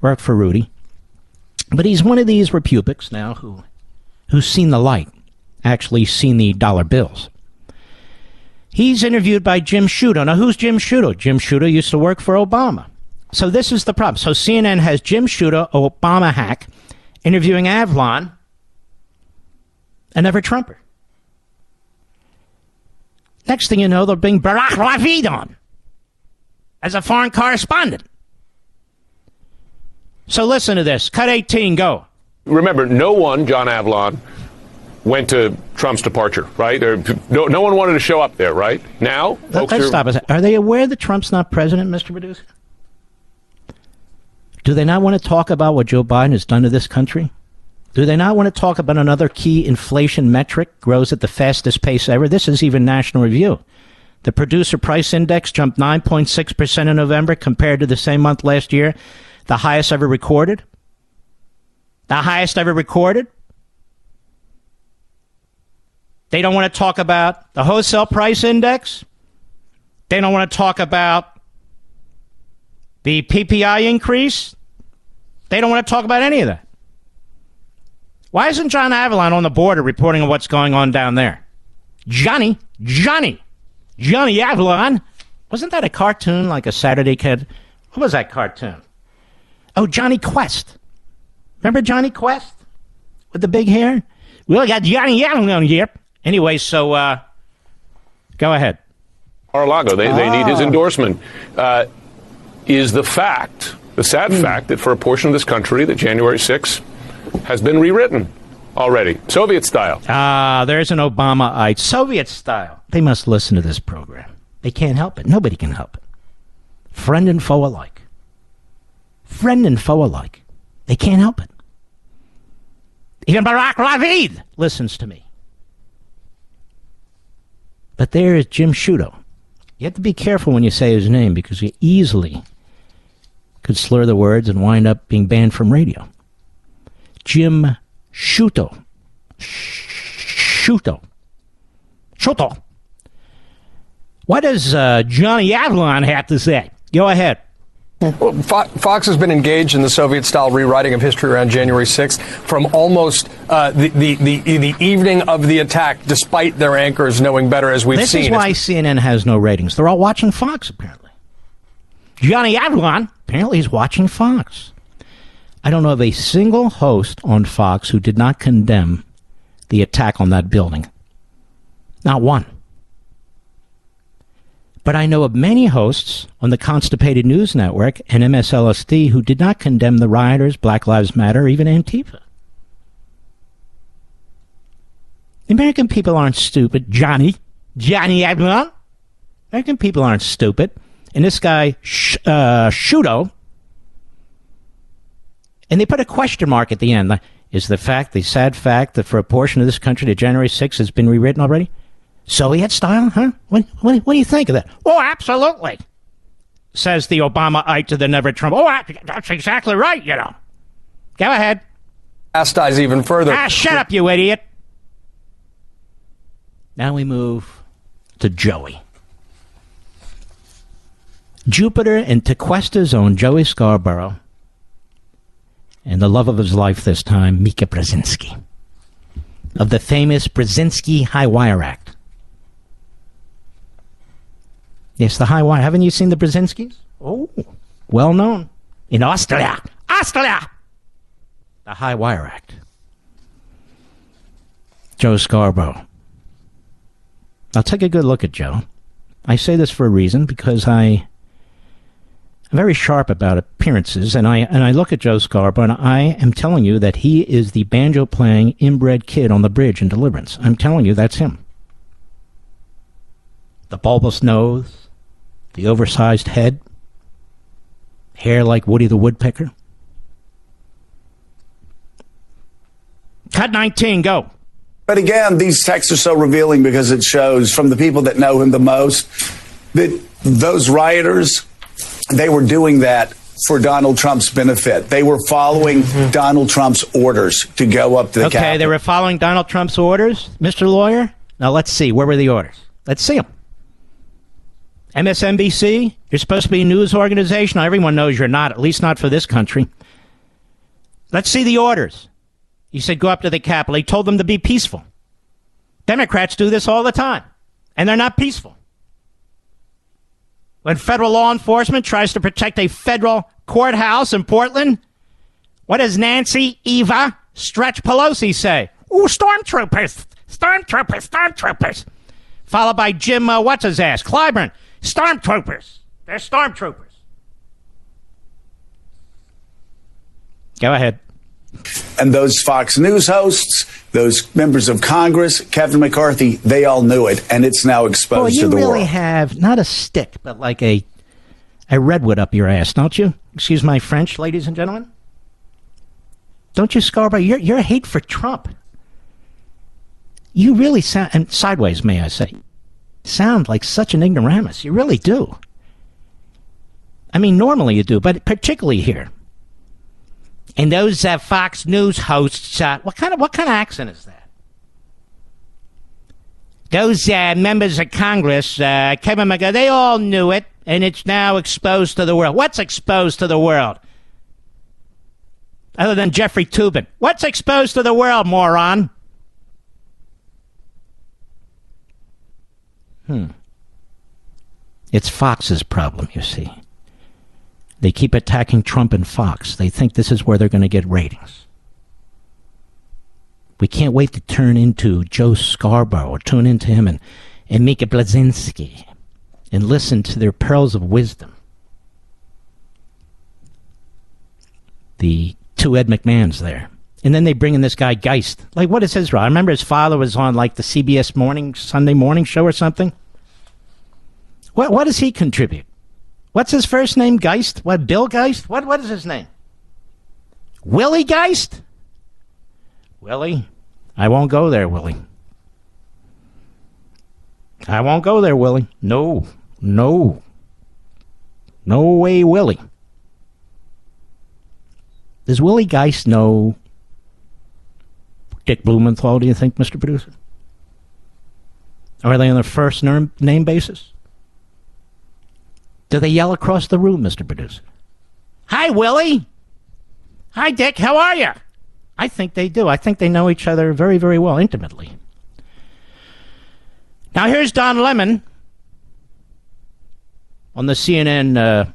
Worked for Rudy. But he's one of these republics now who, who's seen the light actually seen the dollar bills. He's interviewed by Jim Sciutto. Now, who's Jim Sciutto? Jim Sciutto used to work for Obama. So this is the problem. So CNN has Jim Sciutto, Obama hack, interviewing Avlon, another Trumper. Next thing you know, they'll bring Barak Ravid on. as a foreign correspondent. So listen to this. Cut 18, go. Remember, no one, John Avlon, went to Trump's departure, right? Or, no, no one wanted to show up there, right? Now, Let, us stop second. Are they aware that Trump's not president, Mr. Producer? Do they not want to talk about what Joe Biden has done to this country? Do they not want to talk about another key inflation metric grows at the fastest pace ever? This is even National Review. The producer price index jumped 9.6% in November compared to the same month last year, the highest ever recorded. The highest ever recorded. They don't want to talk about the wholesale price index. They don't want to talk about the PPI increase. They don't want to talk about any of that. Why isn't John Avalon on the border reporting on what's going on down there? Johnny, Johnny, Johnny Avalon. Wasn't that a cartoon like a Saturday kid? What was that cartoon? Oh, Jonny Quest. Remember Jonny Quest with the big hair? We got Johnny Avlon here. Anyway, so uh, go ahead. Mar-a-Lago, they, they need his endorsement. Uh, is the fact, the sad fact, that for a portion of this country, that January 6th has been rewritten already, Soviet style. Ah, there's an Obama-ite, Soviet style. They must listen to this program. They can't help it. Nobody can help it. Friend and foe alike. Friend and foe alike. They can't help it. Even Barak Ravid listens to me. But there is Jim Sciutto. You have to be careful when you say his name because you easily could slur the words and wind up being banned from radio. Jim Sciutto. Sciutto. Sciutto. What does uh, Johnny Avalon have to say? Go ahead. Well, Fox has been engaged in the Soviet-style rewriting of history around January 6th from almost uh, the, the, the, the, evening of the attack, despite their anchors knowing better, as we've this seen. This is why CNN has no ratings. They're all watching Fox, apparently. Johnny Avlon, apparently, is watching Fox. I don't know of a single host on Fox who did not condemn the attack on that building. Not one. But I know of many hosts on the Constipated News Network and MSLSD who did not condemn the rioters, Black Lives Matter, or even Antifa. The American people aren't stupid. Johnny, Johnny Avlon. American people aren't stupid. And this guy, Sh- uh, Sciutto, and they put a question mark at the end. Is the fact, the sad fact, that for a portion of this country, the January 6th has been rewritten already? Soviet style, huh? What, what, what do you think of that? Oh, absolutely, says the Obama-ite to the never Trump. Oh, that's exactly right, you know. Go ahead. Chastise even further. Ah, shut up, you idiot. Now we move to Joey. Jupiter and Tequesta's own Joey Scarborough, and the love of his life this time, Mika Brzezinski, of the famous Brzezinski High Wire Act. Yes, the high wire. Haven't you seen the Brzezinskis? Oh, well known in Austria. Austria! The High Wire Act. Joe Scarborough. I'll take a good look at Joe. I say this for a reason because I am very sharp about appearances, and I and I look at Joe Scarborough, and I am telling you that he is the banjo playing inbred kid on the bridge in Deliverance. I'm telling you that's him. The bulbous nose, the oversized head, hair like Woody the Woodpecker. Cut 19, go. But again, these texts are so revealing because it shows from the people that know him the most that those rioters, they were doing that for Donald Trump's benefit. They were following mm-hmm. Donald Trump's orders to go up to the Okay, Capitol. they were following Donald Trump's orders, Mr. Lawyer? Now let's see. Where were the orders? Let's see them. MSNBC, you're supposed to be a news organization. Everyone knows you're not, at least not for this country. Let's see the orders. He said, go up to the Capitol. He told them to be peaceful. Democrats do this all the time, and they're not peaceful. When federal law enforcement tries to protect a federal courthouse in Portland, what does Nancy, Eva, Stretch Pelosi say? Ooh, stormtroopers, stormtroopers, stormtroopers. Followed by Jim, uh, what's his ass, Clyburn stormtroopers. They're stormtroopers. Go ahead. And those Fox News hosts, those members of Congress, Kevin McCarthy, they all knew it, and it's now exposed Well, to the really world. You really have not a stick, but like a a redwood up your ass, don't you? Excuse my French, ladies and gentlemen. Don't you, Scarborough? Your your hate for Trump. You really sound and sideways, may I say, sound like such an ignoramus. You really do. I mean, normally you do, but particularly here. And those uh, Fox News hosts, uh, what kind of what kind of accent is that? Those uh, members of Congress, uh, Kevin McCarthy, they all knew it, and it's now exposed to the world. What's exposed to the world? Other than Jeffrey Toobin. What's exposed to the world, moron? Hmm. It's Fox's problem, you see. They keep attacking Trump and Fox. They think this is where they're going to get ratings. We can't wait to turn into Joe Scarborough or tune into him and, and Mika Blazinski and listen to their pearls of wisdom. The two Ed McMahons there. And then they bring in this guy Geist. Like, what is his role? I remember his father was on like the CBS morning Sunday morning show or something. What what does he contribute? What's his first name? Geist? What Bill Geist? What what is his name? Willie Geist? Willie? I won't go there, Willie. I won't go there, Willie. No. No. No way, Willie. Does Willie Geist know Dick Blumenthal, do you think, Mr. Producer? Are they on the first name, name basis? Do they yell across the room, Mr. Producer? Hi, Willie. Hi, Dick. How are you? I think they do. I think they know each other very, very well, intimately. Now, here's Don Lemon on the CNN. Uh,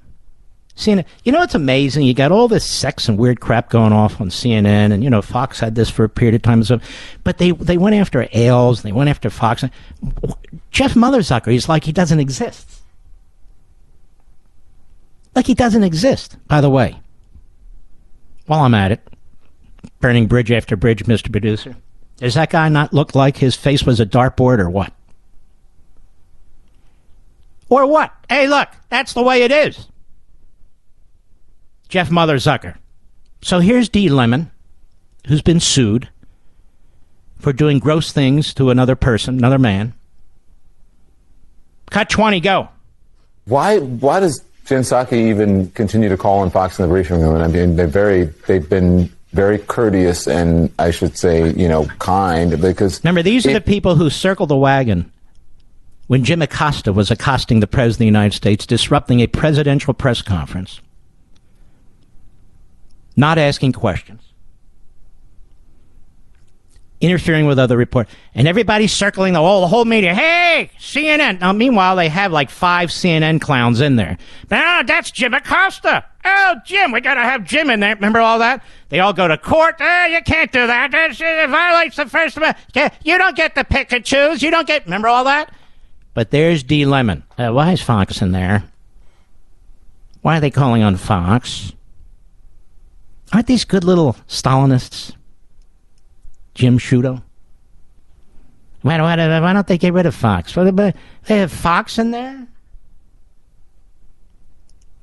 CNN. You know it's amazing? You got all this sex and weird crap going off on CNN, and you know Fox had this for a period of time and stuff. But they they went after Ailes, they went after Fox. Jeff Motherzucker, he's like he doesn't exist. Like he doesn't exist. By the way, while I'm at it, burning bridge after bridge, Mr. Producer. Does that guy not look like his face was a dartboard or what? Or what? Hey, look, that's the way it is. Jeff Motherzucker. So here's D. Lemon, who's been sued for doing gross things to another person, another man. Cut 20, go. Why, why does Jen Psaki even continue to call on Fox in the briefing room? And I mean, they're very, they've been very courteous and I should say, you know, kind because. Remember, these are the people who circled the wagon when Jim Acosta was accosting the President of the United States, disrupting a presidential press conference, not asking questions, interfering with other reporters, and everybody's circling the whole, the whole media. Hey, CNN. Now, meanwhile, they have like five CNN clowns in there. Ah, that's Jim Acosta. Oh, Jim, we got to have Jim in there. Remember all that? They all go to court. Oh, you can't do that. It violates the First Amendment. You don't get to pick and choose. You don't get. Remember all that? But there's D. Lemon. Uh, why is Fox in there? Why are they calling on Fox? Aren't these good little Stalinists? Jim Sciutto? Why, why, why don't they get rid of Fox? They have Fox in there?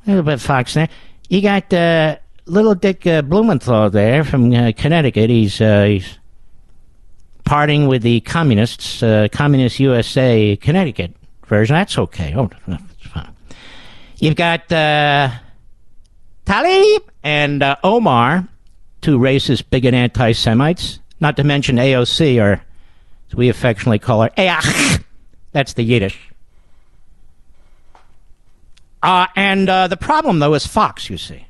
A little bit Fox there. You got uh, little Dick uh, Blumenthal there from uh, Connecticut. He's, uh, he's parting with the communists, uh, Communist USA Connecticut version. That's okay. Oh, that's fine. You've got uh, Tlaib and uh, Omar, two racist, bigot anti Semites, not to mention AOC, or as we affectionately call her, Ayach. That's the Yiddish. Uh, and uh, the problem, though, is Fox, you see.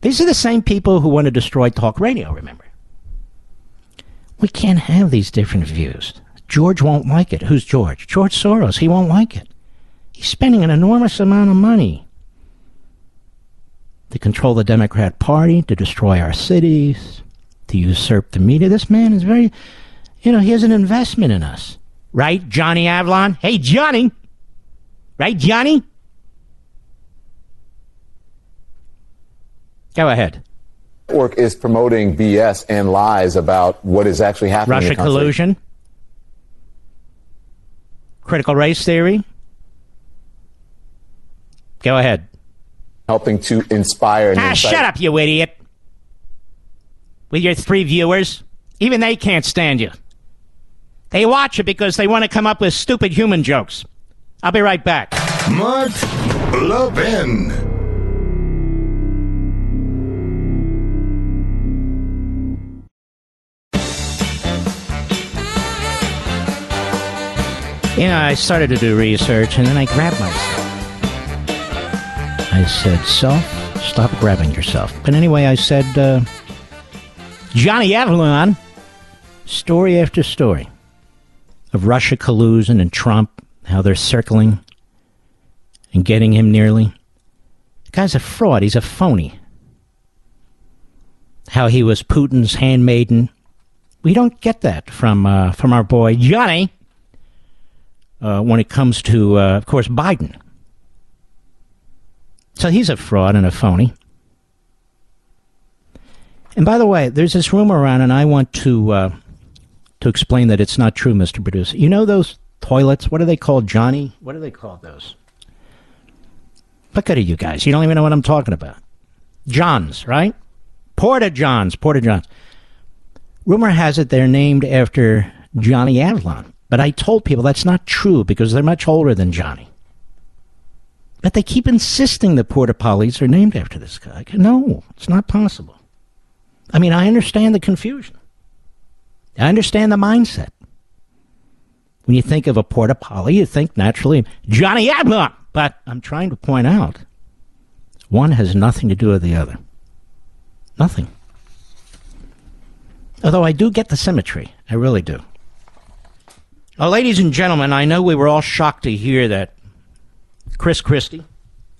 These are the same people who want to destroy talk radio, remember? We can't have these different views. George won't like it. Who's George? George Soros. He won't like it. He's spending an enormous amount of money to control the Democrat Party, to destroy our cities, to usurp the media. This man is very, you know, he has an investment in us. Right, Johnny Avalon? Hey, Johnny! Right, Johnny? Go ahead. Network is promoting BS and lies about what is actually happening. in Russia the collusion. Critical race theory. Go ahead. Helping to inspire. And Ah, incite- shut up, you idiot. With your three viewers, even they can't stand you. They watch it because they want to come up with stupid human jokes. I'll be right back. Mark Levin. You know, I started to do research and then I grabbed myself. I said, Self, stop grabbing yourself. But anyway, I said, uh, Johnny Avalon, story after story of Russia collusion and Trump, how they're circling and getting him nearly. The guy's a fraud. He's a phony. How he was Putin's handmaiden. We don't get that from uh, from our boy Johnny uh, when it comes to, uh, of course, Biden. So he's a fraud and a phony. And by the way, there's this rumor around, and I want to uh, to explain that it's not true, Mr. Producer. You know those toilets? What are they called, Johnny? What are they called? Those? Look at you guys. You don't even know what I'm talking about. Johns, right? Porta Johns. Porta Johns. Rumor has it they're named after Johnny Avalon. But I told people that's not true because they're much older than Johnny. But they keep insisting the porta potties are named after this guy. No, it's not possible. I mean, I understand the confusion. I understand the mindset. When you think of a porta potty, you think naturally Johnny Avalon. But I'm trying to point out one has nothing to do with the other. Nothing. Although I do get the symmetry. I really do. Well, ladies and gentlemen, I know we were all shocked to hear that Chris Christie,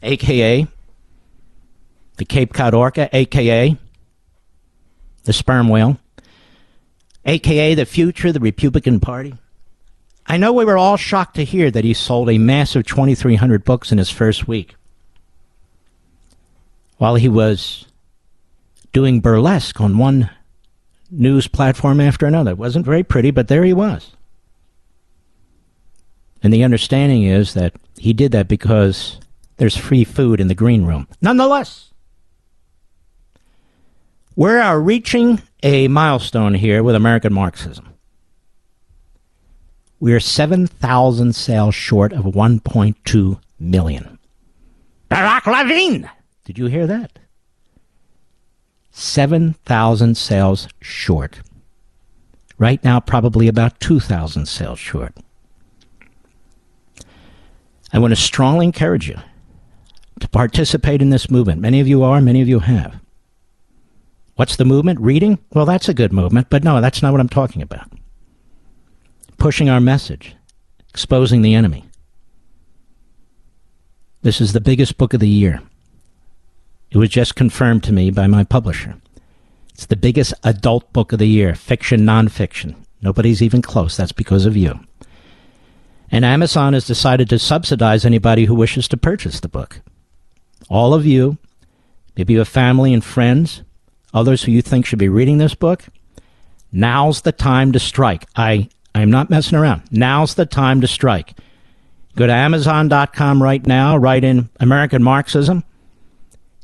a.k.a. the Cape Cod Orca, a.k.a. the sperm whale, a.k.a. the future of the Republican Party. I know we were all shocked to hear that he sold a massive 2,300 books in his first week while he was doing burlesque on one news platform after another. It wasn't very pretty, but there he was. And the understanding is that he did that because there's free food in the green room. Nonetheless, we are uh, reaching a milestone here with American Marxism. We are 7,000 sales short of 1.2 million. Barack Levine! Did you hear that? 7,000 sales short. Right now, probably about 2,000 sales short. I want to strongly encourage you to participate in this movement. Many of you are, many of you have. What's the movement? Reading? Well, that's a good movement, but no, that's not what I'm talking about. Pushing our message, exposing the enemy. This is the biggest book of the year. It was just confirmed to me by my publisher. It's the biggest adult book of the year, fiction, nonfiction. Nobody's even close. That's because of you. And Amazon has decided to subsidize anybody who wishes to purchase the book. All of you, maybe you have family and friends, others who you think should be reading this book, now's the time to strike. I, I'm not messing around. Now's the time to strike. Go to Amazon.com right now, write in American Marxism.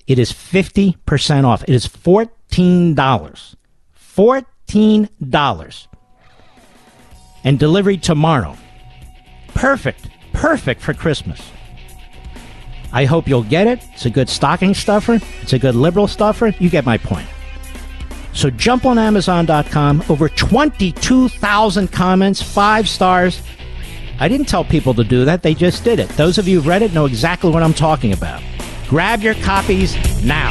It is 50% off. It is $14. $14. And delivery tomorrow. Perfect. Perfect for Christmas. I hope you'll get it. It's a good stocking stuffer. It's a good liberal stuffer. You get my point. So jump on Amazon.com. Over 22,000 comments, five stars. I didn't tell people to do that. They just did it. Those of you who've read it know exactly what I'm talking about. Grab your copies now.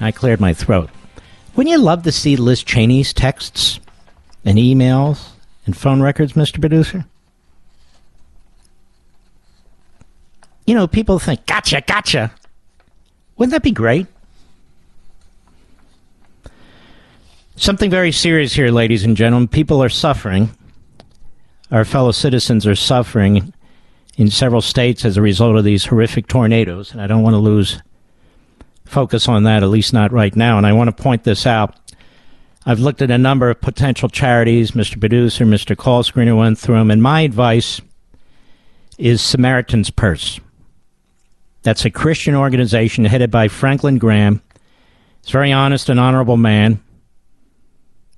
I cleared my throat. Wouldn't you love to see Liz Cheney's texts and emails and phone records, Mr. Producer? You know, people think, gotcha, gotcha. Wouldn't that be great? Something very serious here, ladies and gentlemen. People are suffering. Our fellow citizens are suffering in several states as a result of these horrific tornadoes, and I don't want to lose focus on that, at least not right now. And I want to point this out. I've looked at a number of potential charities. Mr. Producer, Mr. Call Screener went through them, and my advice is Samaritan's Purse. That's a Christian organization headed by Franklin Graham. He's a very honest and honorable man.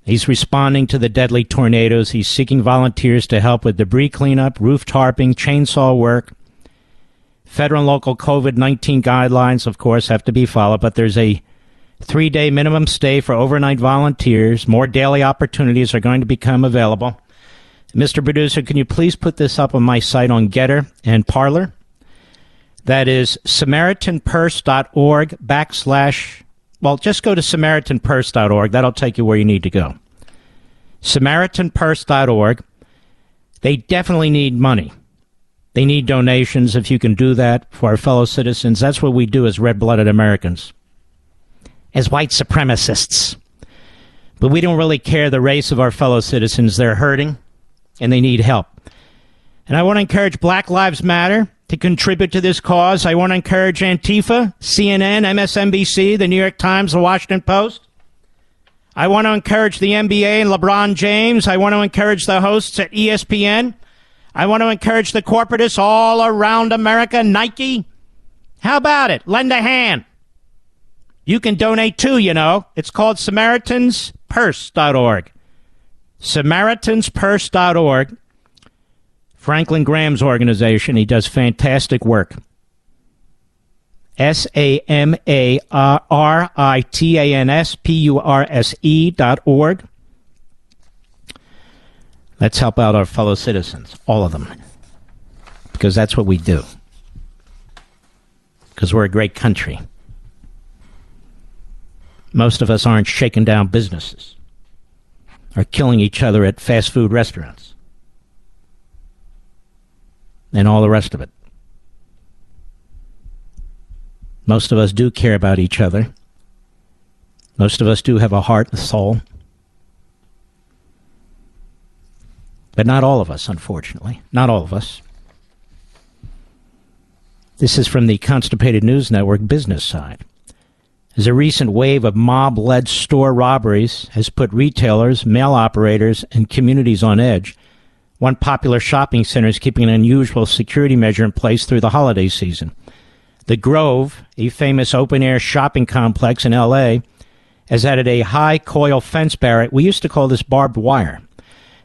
He's responding to the deadly tornadoes. He's seeking volunteers to help with debris cleanup, roof tarping, chainsaw work. Federal and local COVID 19 guidelines, of course, have to be followed, but there's a three day minimum stay for overnight volunteers. More daily opportunities are going to become available. Mr. Producer, can you please put this up on my site on GETTR and Parler? That is SamaritanPurse.org backslash, well, just go to SamaritanPurse.org. That'll take you where you need to go. SamaritanPurse.org. They definitely need money. They need donations if you can do that for our fellow citizens. That's what we do as red blooded Americans, as white supremacists. But we don't really care the race of our fellow citizens. They're hurting and they need help. And I want to encourage Black Lives Matter to contribute to this cause. I want to encourage Antifa, CNN, MSNBC, the New York Times, the Washington Post. I want to encourage the NBA and LeBron James. I want to encourage the hosts at ESPN. I want to encourage the corporatists all around America, Nike. How about it? Lend a hand. You can donate too, you know. It's called SamaritansPurse.org. SamaritansPurse.org. Franklin Graham's organization. He does fantastic work. S A M A R I T A N S P U R S E dot org. Let's help out our fellow citizens, all of them, because that's what we do. Because we're a great country. Most of us aren't shaking down businesses or killing each other at fast food restaurants and all the rest of it. Most of us do care about each other. Most of us do have a heart and soul. But not all of us, unfortunately. Not all of us. This is from the Constipated News Network business side. As a recent wave of mob led store robberies has put retailers, mail operators, and communities on edge, one popular shopping center is keeping an unusual security measure in place through the holiday season. The Grove, a famous open air shopping complex in LA, has added a high coil fence barrier. We used to call this barbed wire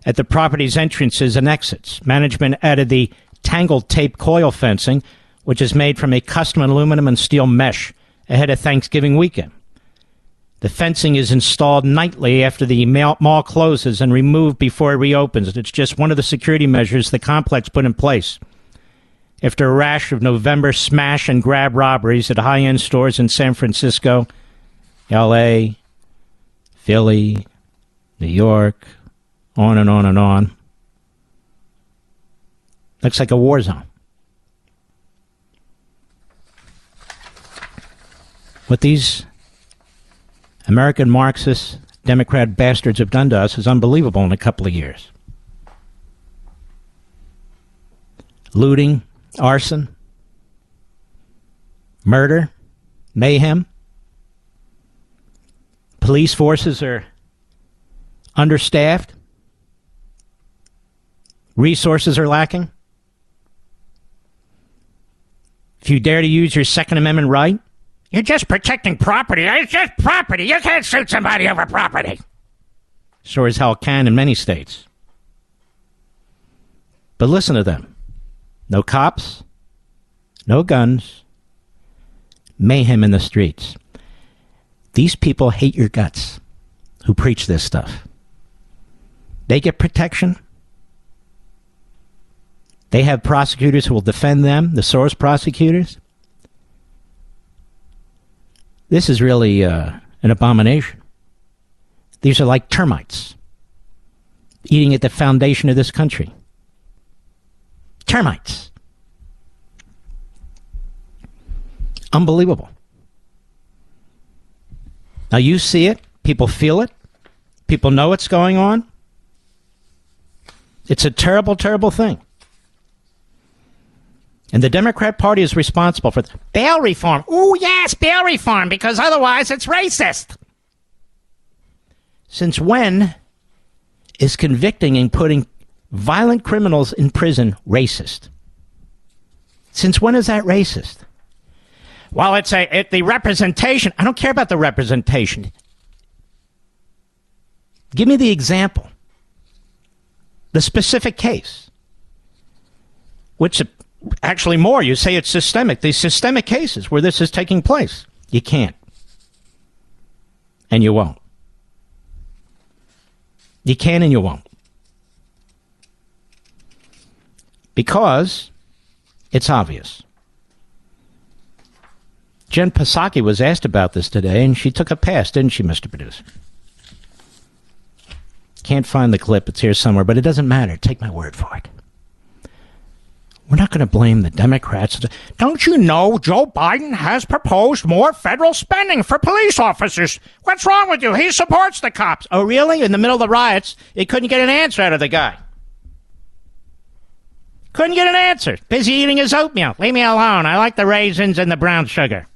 at the property's entrances and exits. Management added the tangled tape coil fencing, which is made from a custom aluminum and steel mesh ahead of Thanksgiving weekend. The fencing is installed nightly after the mall closes and removed before it reopens. It's just one of the security measures the complex put in place. After a rash of November smash and grab robberies at high end stores in San Francisco, LA, Philly, New York, on and on and on. Looks like a war zone. What these American Marxist Democrat bastards have done to us is unbelievable in a couple of years. Looting, arson, murder, mayhem. Police forces are understaffed. Resources are lacking. If you dare to use your Second Amendment right, you're just protecting property. It's just property. You can't shoot somebody over property. Sure as hell can in many states. But listen to them. No cops, no guns, mayhem in the streets. These people hate your guts. who preach this stuff. They get protection. They have prosecutors who will defend them, the Soros prosecutors. This is really uh, an abomination. These are like termites eating at the foundation of this country. Termites. Unbelievable. Now you see it, people feel it, people know what's going on. It's a terrible, terrible thing. And the Democrat Party is responsible for bail reform. Oh, yes, bail reform, because otherwise it's racist. Since when is convicting and putting violent criminals in prison racist? Since when is that racist? Well, it's a it, the representation. I don't care about the representation. Give me the example, the specific case, which actually more. You say it's systemic. These systemic cases where this is taking place, you can't, and you won't. You can and you won't. Because it's obvious. Jen Psaki was asked about this today, and she took a pass, didn't she, Mr. Producer? Can't find the clip. It's here somewhere, but it doesn't matter. Take my word for it. We're not going to blame the Democrats. Don't you know Joe Biden has proposed more federal spending for police officers? What's wrong with you? He supports the cops. Oh, really? In the middle of the riots, he couldn't get an answer out of the guy. Couldn't get an answer. Busy eating his oatmeal. Leave me alone. I like the raisins and the brown sugar.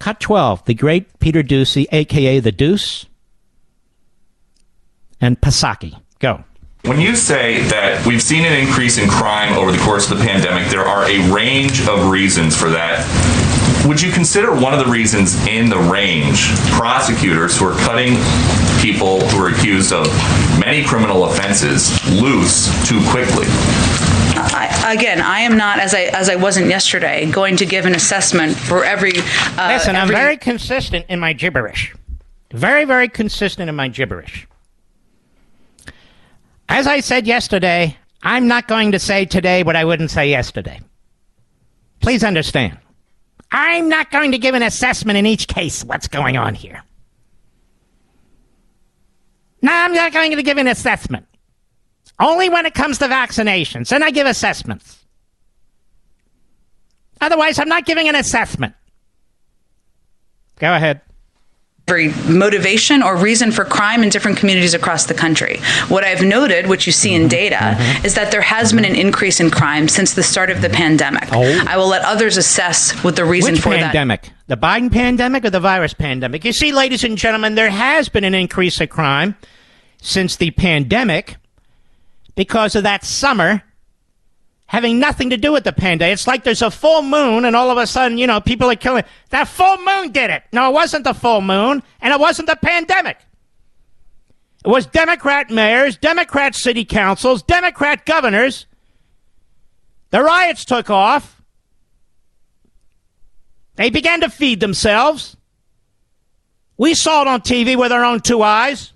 Cut 12. The great Peter Doocy, a.k.a. The Deuce, and Pasaki. Go. When you say that we've seen an increase in crime over the course of the pandemic, there are a range of reasons for that. Would you consider one of the reasons in the range prosecutors who are cutting people who are accused of many criminal offenses loose too quickly? I, again, I am not, as I as I wasn't yesterday, going to give an assessment for every. Uh, Listen, I'm very consistent in my gibberish. Very, very consistent in my gibberish. As I said yesterday, I'm not going to say today what I wouldn't say yesterday. Please understand. I'm not going to give an assessment in each case what's going on here. No, I'm not going to give an assessment. Only when it comes to vaccinations, then I give assessments. Otherwise, I'm not giving an assessment. Go ahead. Every motivation or reason for crime in different communities across the country. What I've noted, which you see in mm-hmm. data, mm-hmm. is that there has been an increase in crime since the start of the pandemic. Oh. I will let others assess what the reason Which for that. pandemic? The Biden pandemic or the virus pandemic? You see, ladies and gentlemen, there has been an increase of crime since the pandemic because of that summer having nothing to do with the pandemic. It's like there's a full moon and all of a sudden, you know, people are killing. That full moon did it. No, it wasn't the full moon and it wasn't the pandemic. It was Democrat mayors, Democrat city councils, Democrat governors. The riots took off. They began to feed themselves. We saw it on TV with our own two eyes.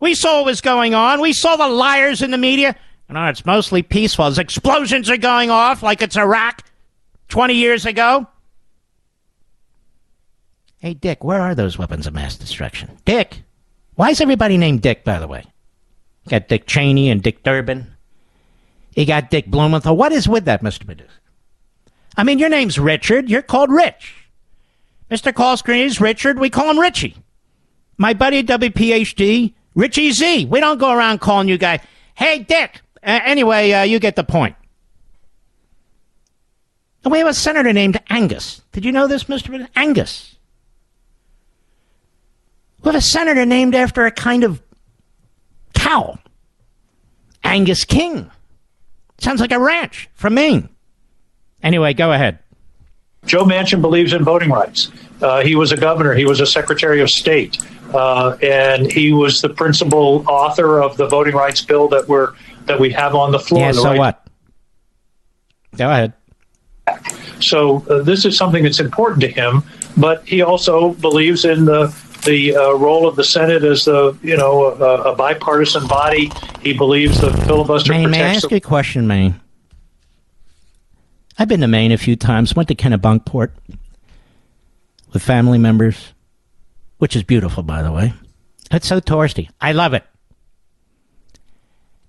We saw what was going on. We saw the liars in the media. No, it's mostly peaceful. Explosions are going off like it's Iraq 20 years ago. Hey, Dick, where are those weapons of mass destruction? Dick? Why is everybody named Dick, by the way? You got Dick Cheney and Dick Durbin. You got Dick Blumenthal. What is with that, Mr. Medusa? I mean, your name's Richard. You're called Rich. Mr. Callscreen is Richard. We call him Richie. My buddy WPHT, Richie Z. We don't go around calling you guys, hey, Dick. Uh, anyway, uh, you get the point. And we have a senator named Angus. Did you know this, Mr. Angus. We have a senator named after a kind of cow. Angus King. Sounds like a ranch from Maine. Anyway, go ahead. Joe Manchin believes in voting rights. Uh, he was a governor. He was a secretary of state, uh, and he was the principal author of the voting rights bill that we're that we have on the floor. Yeah, the so right- what? Go ahead. So uh, this is something that's important to him. but he also believes in the the uh, role of the Senate as the you know a, a bipartisan body. He believes the filibuster Maine, may I ask you a question, Maine? I've been to Maine a few times. Went to Kennebunkport with family members, which is beautiful, by the way. It's so touristy. I love it.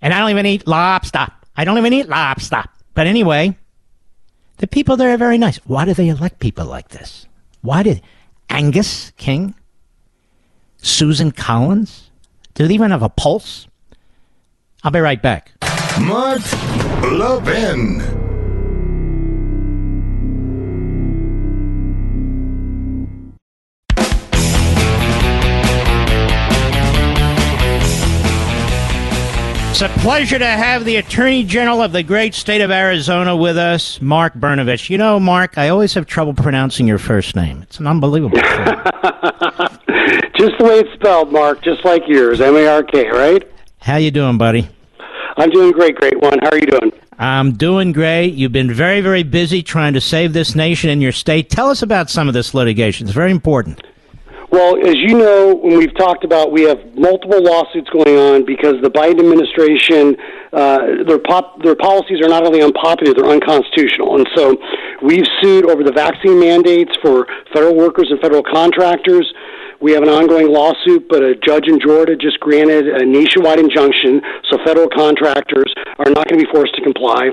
And I don't even eat lobster. I don't even eat lobster. But anyway, the people there are very nice. Why do they elect people like this? Why did Angus King, Susan Collins, do they even have a pulse? I'll be right back. Mark Levin. It's a pleasure to have the Attorney General of the great state of Arizona with us, Mark Brnovich. You know, Mark, I always have trouble pronouncing your first name. It's an unbelievable. Just the way it's spelled, Mark, just like yours, M A R K, right? How you doing, buddy? I'm doing great, great one. How are you doing? I'm doing great. You've been very, very busy trying to save this nation and your state. Tell us about some of this litigation. It's very important. Well, as you know, when we've talked about, we have multiple lawsuits going on because the Biden administration, uh, their pop, their policies are not only unpopular, they're unconstitutional, and so we've sued over the vaccine mandates for federal workers and federal contractors. We have an ongoing lawsuit, but a judge in Georgia just granted a nationwide injunction, so federal contractors are not going to be forced to comply.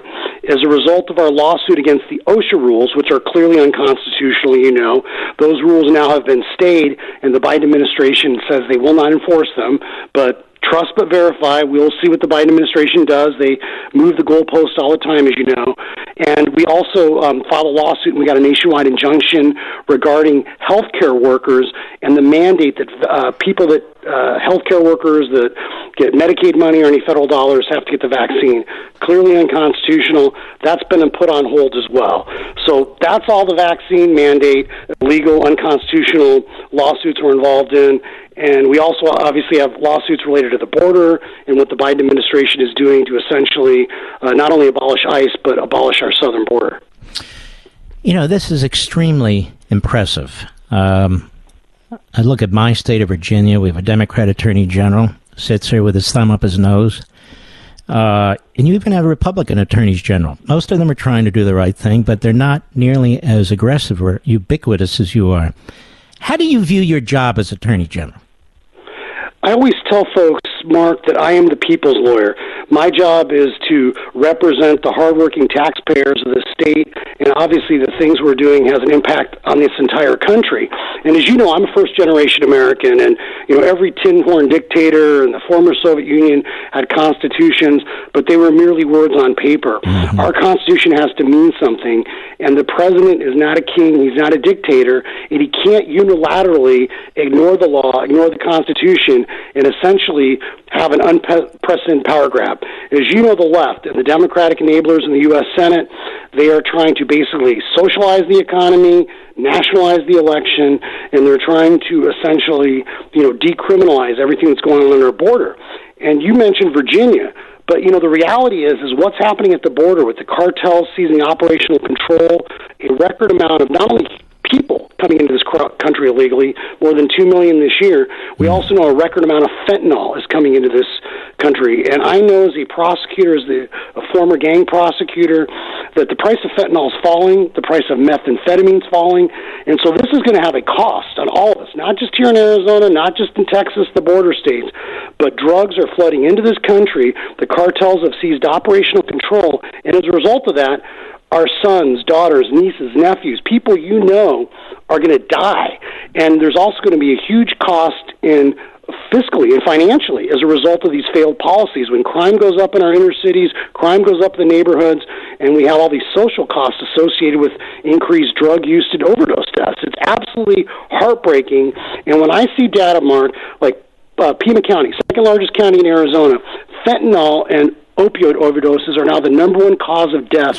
As a result of our lawsuit against the OSHA rules, which are clearly unconstitutional, you know, those rules now have been stayed, and the Biden administration says they will not enforce them. But trust but verify. We'll see what the Biden administration does. They move the goalposts all the time, as you know. And we also um, filed a lawsuit, and we got a nationwide injunction regarding healthcare workers and the mandate that uh, people that uh, healthcare workers that get Medicaid money or any federal dollars have to get the vaccine. Clearly unconstitutional. That's been put on hold as well. So that's all the vaccine mandate, legal, unconstitutional lawsuits we're involved in. And we also obviously have lawsuits related to the border and what the Biden administration is doing to essentially uh, not only abolish ICE, but abolish our southern border. You know, this is extremely impressive. Um, I look at my state of Virginia. We have a Democrat Attorney General sits here with his thumb up his nose. Uh, and you even have a Republican attorneys general. Most of them are trying to do the right thing, but they're not nearly as aggressive or ubiquitous as you are. How do you view your job as attorney general? I always tell folks, Mark, that I am the people's lawyer. My job is to represent the hardworking taxpayers of the state, and obviously the things we're doing has an impact on this entire country. And as you know, I'm a first generation American, and you know every tin horn dictator in the former Soviet Union had constitutions, but they were merely words on paper. Mm-hmm. Our constitution has to mean something, and the president is not a king, he's not a dictator, and he can't unilaterally ignore the law, ignore the constitution, and essentially have an unprecedented power grab. As you know, the left and the Democratic enablers in the U.S. Senate, they are trying to basically socialize the economy, nationalize the election, and they're trying to essentially, you know, decriminalize everything that's going on on our border. And you mentioned Virginia. But you know the reality is is what's happening at the border with the cartels seizing operational control, a record amount of not only people coming into this country illegally, more than 2 million this year. We mm-hmm. also know a record amount of fentanyl is coming into this country. And I know as a prosecutor, as the, a former gang prosecutor, that the price of fentanyl is falling, the price of methamphetamine is falling. And so this is going to have a cost on all of us, not just here in Arizona, not just in Texas, the border states, but drugs are flooding into this country. The cartels have seized operational control. And as a result of that, our sons, daughters, nieces, nephews, people you know are going to die. And there's also going to be a huge cost in fiscally and financially as a result of these failed policies. When crime goes up in our inner cities, crime goes up in the neighborhoods, and we have all these social costs associated with increased drug use and overdose deaths. It's absolutely heartbreaking. And when I see data, Mark, like uh, Pima County, second largest county in Arizona, fentanyl and opioid overdoses are now the number one cause of death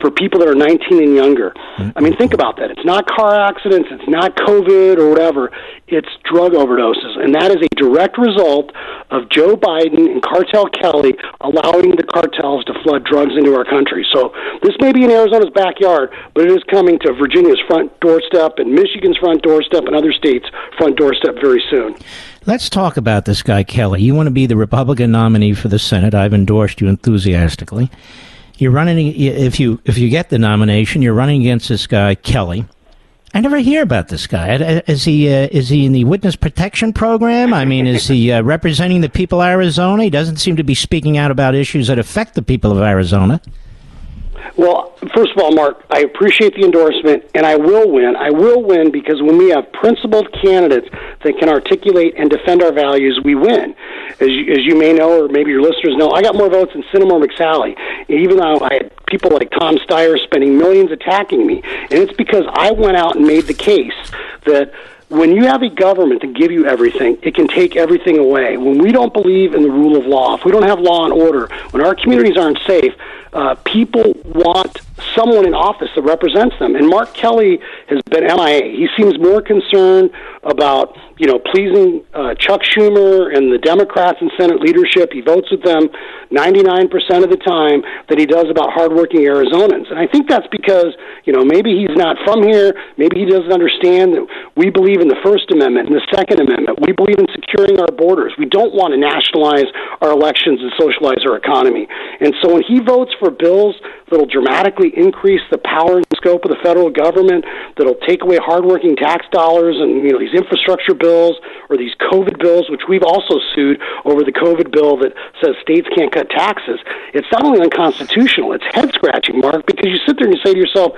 for people that are 19 and younger. I mean, think about that. It's not car accidents, it's not COVID or whatever. It's drug overdoses, and that is a direct result of Joe Biden and Cartel Kelly allowing the cartels to flood drugs into our country. So this may be in Arizona's backyard, but it is coming to Virginia's front doorstep and Michigan's front doorstep and other states' front doorstep very soon. Let's talk about this guy Kelly. You want to be the Republican nominee for the Senate. I've endorsed you enthusiastically. You're running if you if you get the nomination, you're running against this guy Kelly. I never hear about this guy. Is he uh, is he in the witness protection program? I mean, is he uh, representing the people of Arizona? He doesn't seem to be speaking out about issues that affect the people of Arizona. Well, first of all, Mark, I appreciate the endorsement, and I will win. I will win because when we have principled candidates that can articulate and defend our values, we win. As you, as you may know, or maybe your listeners know, I got more votes than Sinema McSally, even though I had people like Tom Steyer spending millions attacking me. And it's because I went out and made the case that when you have a government to give you everything, it can take everything away. When we don't believe in the rule of law, if we don't have law and order, when our communities aren't safe, uh, people want someone in office that represents them. And Mark Kelly has been MIA. He seems more concerned about you know pleasing uh, Chuck Schumer and the Democrats in Senate leadership. He votes with them 99% of the time that he does about hardworking Arizonans. And I think that's because you know maybe he's not from here. Maybe he doesn't understand that we believe in the First Amendment and the Second Amendment. We believe in securing our borders. We don't want to nationalize our elections and socialize our economy. And so when he votes for bills that'll dramatically increase the power and scope of the federal government, that'll take away hardworking tax dollars and you know these infrastructure bills or these COVID bills, which we've also sued over the COVID bill that says states can't cut taxes. It's not only unconstitutional; it's head scratching, Mark, because you sit there and you say to yourself,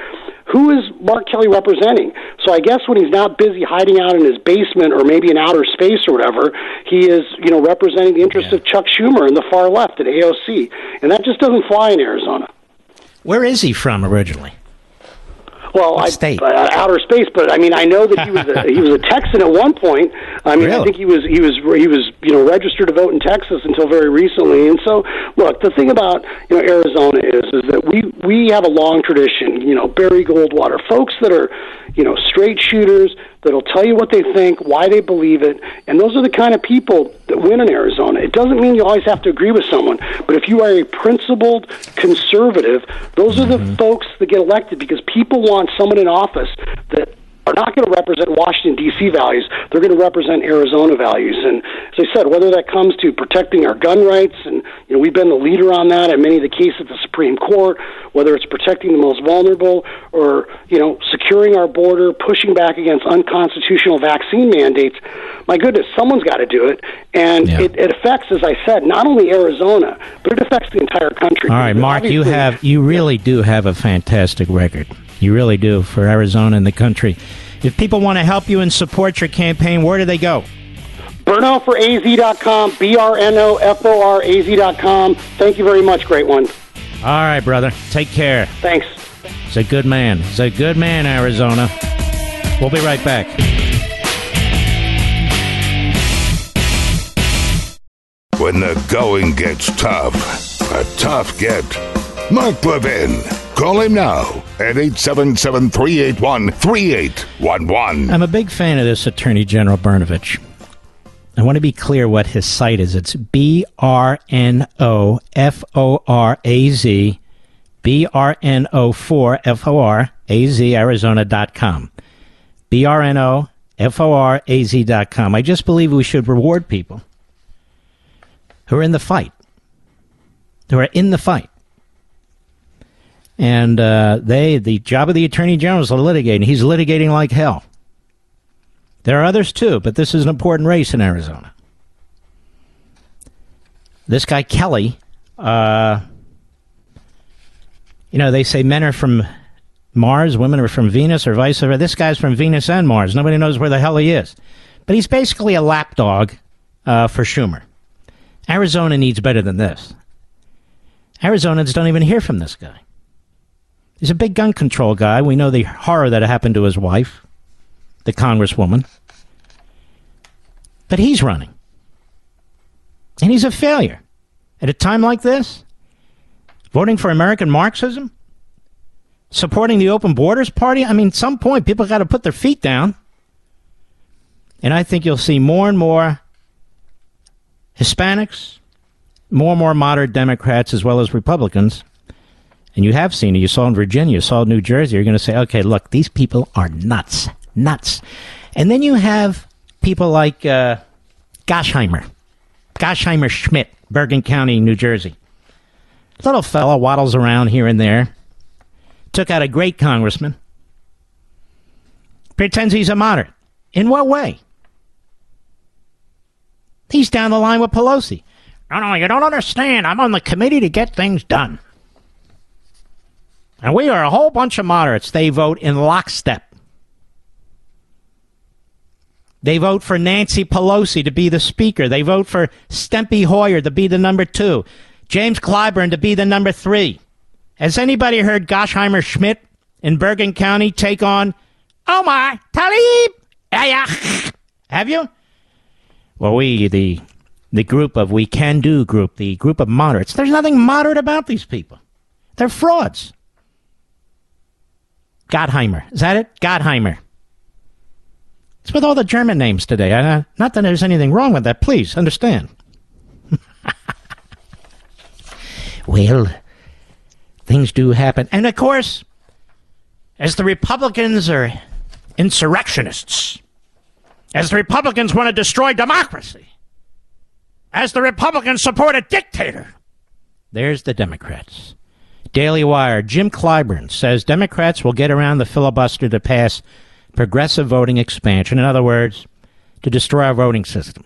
who is Mark Kelly representing? So I guess when he's not busy hiding out in his basement or maybe in outer space or whatever, he is, you know, representing the interests yeah. of Chuck Schumer and the far left at AOC. And that just doesn't fly in Arizona. Where is he from originally? Well, I, state? Uh, outer space, but I mean, I know that he was a, he was a Texan at one point. I mean, really? I think he was he was he was you know registered to vote in Texas until very recently. And so, look, the thing about you know Arizona is is that we we have a long tradition. You know, Barry Goldwater, folks that are you know straight shooters that'll tell you what they think, why they believe it, and those are the kind of people that win in Arizona. It doesn't mean you always have to agree with someone, but if you are a principled conservative, those are the mm-hmm. folks that get elected because people want someone in office that are not going to represent Washington D.C. values. They're going to represent Arizona values. And as I said, whether that comes to protecting our gun rights, and you know we've been the leader on that in many of the cases at the Supreme Court, whether it's protecting the most vulnerable, or you know securing our border, pushing back against unconstitutional vaccine mandates. My goodness, someone's got to do it, and yeah. it, it affects, as I said, not only Arizona, but it affects the entire country. All right, Mark, you have you really do have a fantastic record. You really do for Arizona and the country. If people want to help you and support your campaign, where do they go? BrnoForAZ.com, B R N O F O R A Z.com. Thank you very much, great one. All right, brother. Take care. Thanks. He's a good man. He's a good man, Arizona. We'll be right back. When the going gets tough, a tough get. Mark Levin. Call him now at 877 381 3811. I'm a big fan of this Attorney General Brnovich. I want to be clear what his site is. It's B R N O F O R A Z, B R N O 4 F O R A Z, Arizona.com. B R N O F O R A Z.com. I just believe we should reward people who are in the fight, who are in the fight. And uh, they, the job of the attorney general is to litigate, and he's litigating like hell. There are others too, but this is an important race in Arizona. This guy Kelly, uh, you know, they say men are from Mars, women are from Venus, or vice versa. This guy's from Venus and Mars. Nobody knows where the hell he is. But he's basically a lapdog uh, for Schumer. Arizona needs better than this. Arizonans don't even hear from this guy. He's a big gun control guy. We know the horror that happened to his wife, the congresswoman. But he's running. And he's a failure. At a time like this, voting for American Marxism, supporting the Open Borders Party, I mean, some point people got to put their feet down. And I think you'll see more and more Hispanics, more and more moderate Democrats as well as Republicans, and you have seen it, you saw in Virginia, you saw in New Jersey, you're going to say, okay, look, these people are nuts, nuts. And then you have people like uh, Gasheimer, Gasheimer Schmidt, Bergen County, New Jersey. Little fellow waddles around here and there. Took out a great congressman. Pretends he's a moderate. In what way? He's down the line with Pelosi. No, no, you don't understand. I'm on the committee to get things done. And we are a whole bunch of moderates. They vote in lockstep. They vote for Nancy Pelosi to be the speaker. They vote for Steny Hoyer to be the number two. James Clyburn to be the number three. Has anybody heard Goshheimer Schmidt in Bergen County take on Omar Tlaib? Have you? Well, we, the, the group of We Can Do group, the group of moderates, there's nothing moderate about these people. They're frauds. Gottheimer. Is that it? Gottheimer. It's with all the German names today. Uh, not that there's anything wrong with that. Please understand. well, things do happen. And of course, as the Republicans are insurrectionists, as the Republicans want to destroy democracy, as the Republicans support a dictator, there's the Democrats. Daily Wire, Jim Clyburn says Democrats will get around the filibuster to pass progressive voting expansion. In other words, to destroy our voting system.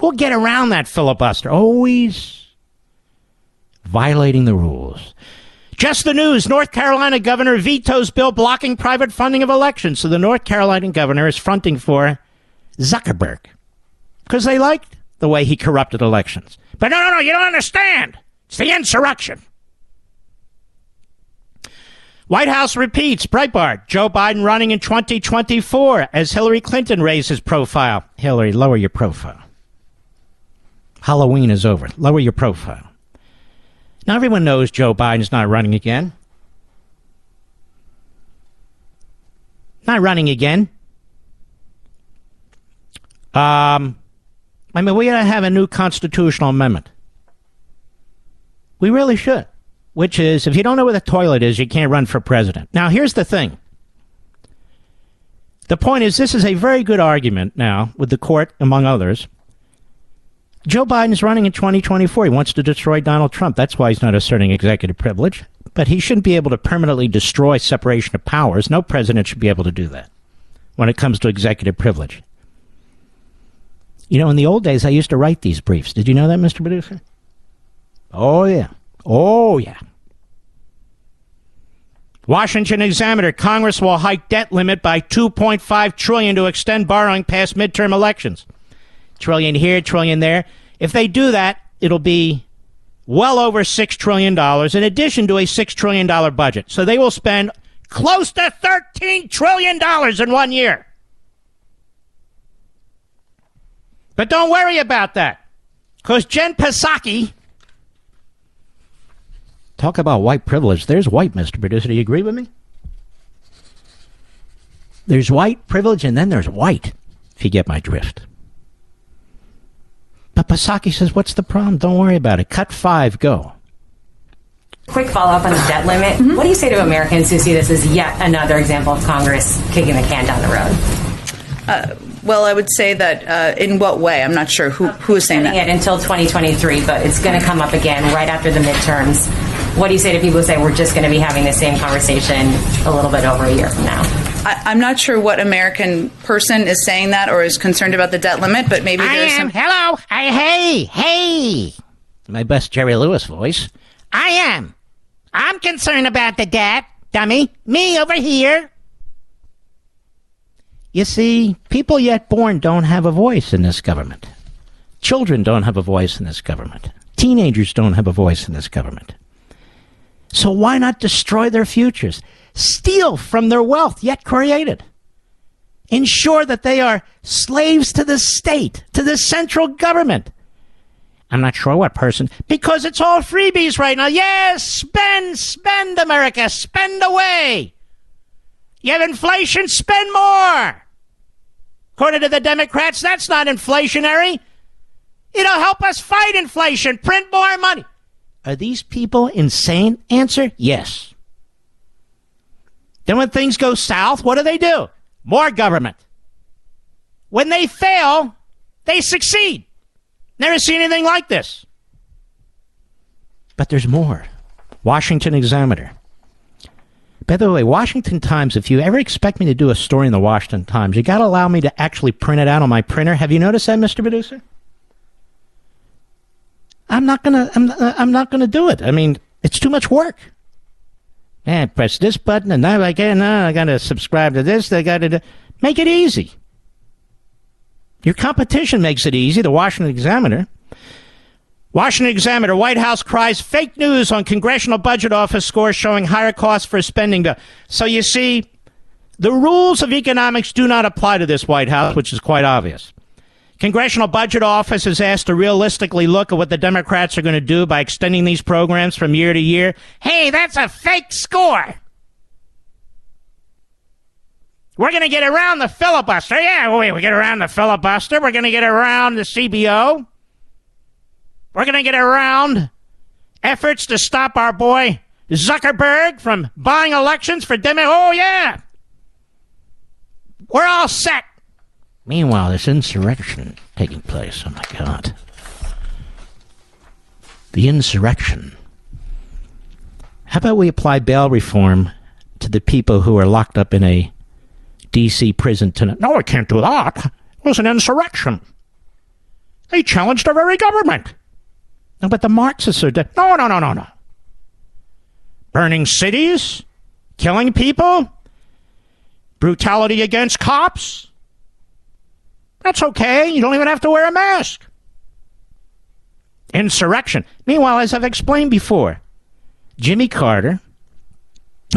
We'll get around that filibuster. Always violating the rules. Just the news North Carolina governor vetoes bill blocking private funding of elections. So the North Carolina governor is fronting for Zuckerberg because they liked the way he corrupted elections. But no, no, no, you don't understand. It's the insurrection. White House repeats Breitbart Joe Biden running in 2024 as Hillary Clinton raises his profile. Hillary, lower your profile. Halloween is over. Lower your profile. Now everyone knows Joe Biden's not running again. Not running again. Um, I mean, we to have a new constitutional amendment. We really should which is if you don't know where the toilet is, you can't run for president. Now, here's the thing. The point is, this is a very good argument now with the court, among others. Joe Biden is running in 2024. He wants to destroy Donald Trump. That's why he's not asserting executive privilege. But he shouldn't be able to permanently destroy separation of powers. No president should be able to do that when it comes to executive privilege. You know, in the old days, I used to write these briefs. Did you know that, Mr. Producer? Oh, yeah. Oh, yeah. Washington Examiner, Congress will hike debt limit by 2.5 trillion to extend borrowing past midterm elections. Trillion here, trillion there. If they do that, it'll be well over $6 trillion in addition to a $6 trillion budget. So they will spend close to $13 trillion in one year. But don't worry about that. Because Jen Psaki, Talk about white privilege. There's white, Mr. Producer. Do you agree with me? There's white privilege and then there's white, if you get my drift. But Psaki says, what's the problem? Don't worry about it. Cut five, go. Quick follow up on the debt limit. Mm-hmm. What do you say to Americans who see this as yet another example of Congress kicking the can down the road? Uh, well, I would say that uh, in what way? I'm not sure who who is saying that. It until 2023, but it's going to come up again right after the midterms. What do you say to people who say we're just going to be having the same conversation a little bit over a year from now? I, am not sure what American person is saying that or is concerned about the debt limit, but maybe there's some. Hello. I, hey, hey. My best Jerry Lewis voice. I am. I'm concerned about the debt, dummy. Me over here. You see, people yet born don't have a voice in this government. Children don't have a voice in this government. Teenagers don't have a voice in this government. So why not destroy their futures? Steal from their wealth yet created. Ensure that they are slaves to the state, to the central government. I'm not sure what person, because it's all freebies right now. Yes, spend, spend, America, spend away. You have inflation, spend more. According to the Democrats, that's not inflationary. It'll help us fight inflation, print more money. Are these people insane? Answer yes. Then when things go south, what do they do? More government. When they fail, they succeed. Never seen anything like this. But there's more. Washington Examiner. By the way, Washington Times, if you ever expect me to do a story in the Washington Times, you got to allow me to actually print it out on my printer. Have you noticed that, Mr. Producer? I'm not gonna. I'm, uh, I'm not gonna do it. I mean, it's too much work. Man, press this button, and now I get. Now I gotta subscribe to this. I gotta make it easy. Your competition makes it easy. The Washington Examiner. Washington Examiner, White House cries fake news on Congressional Budget Office scores showing higher costs for spending bill. So you see, the rules of economics do not apply to this White House, which is quite obvious. Congressional Budget Office is asked to realistically look at what the Democrats are going to do by extending these programs from year to year. Hey, that's a fake score. We're going to get around the filibuster. Yeah, wait, we get around the filibuster. We're going to get around the CBO. We're going to get around efforts to stop our boy Zuckerberg from buying elections for Demo. Oh, yeah. We're all set. Meanwhile, this insurrection taking place. Oh, my God. The insurrection. How about we apply bail reform to the people who are locked up in a D.C. prison tonight? No, I can't do that. It was an insurrection. They challenged our very government. No, but the Marxists are dead. No, no, no, no, no. Burning cities, killing people, brutality against cops. That's okay. You don't even have to wear a mask. Insurrection. Meanwhile, as I've explained before, Jimmy Carter,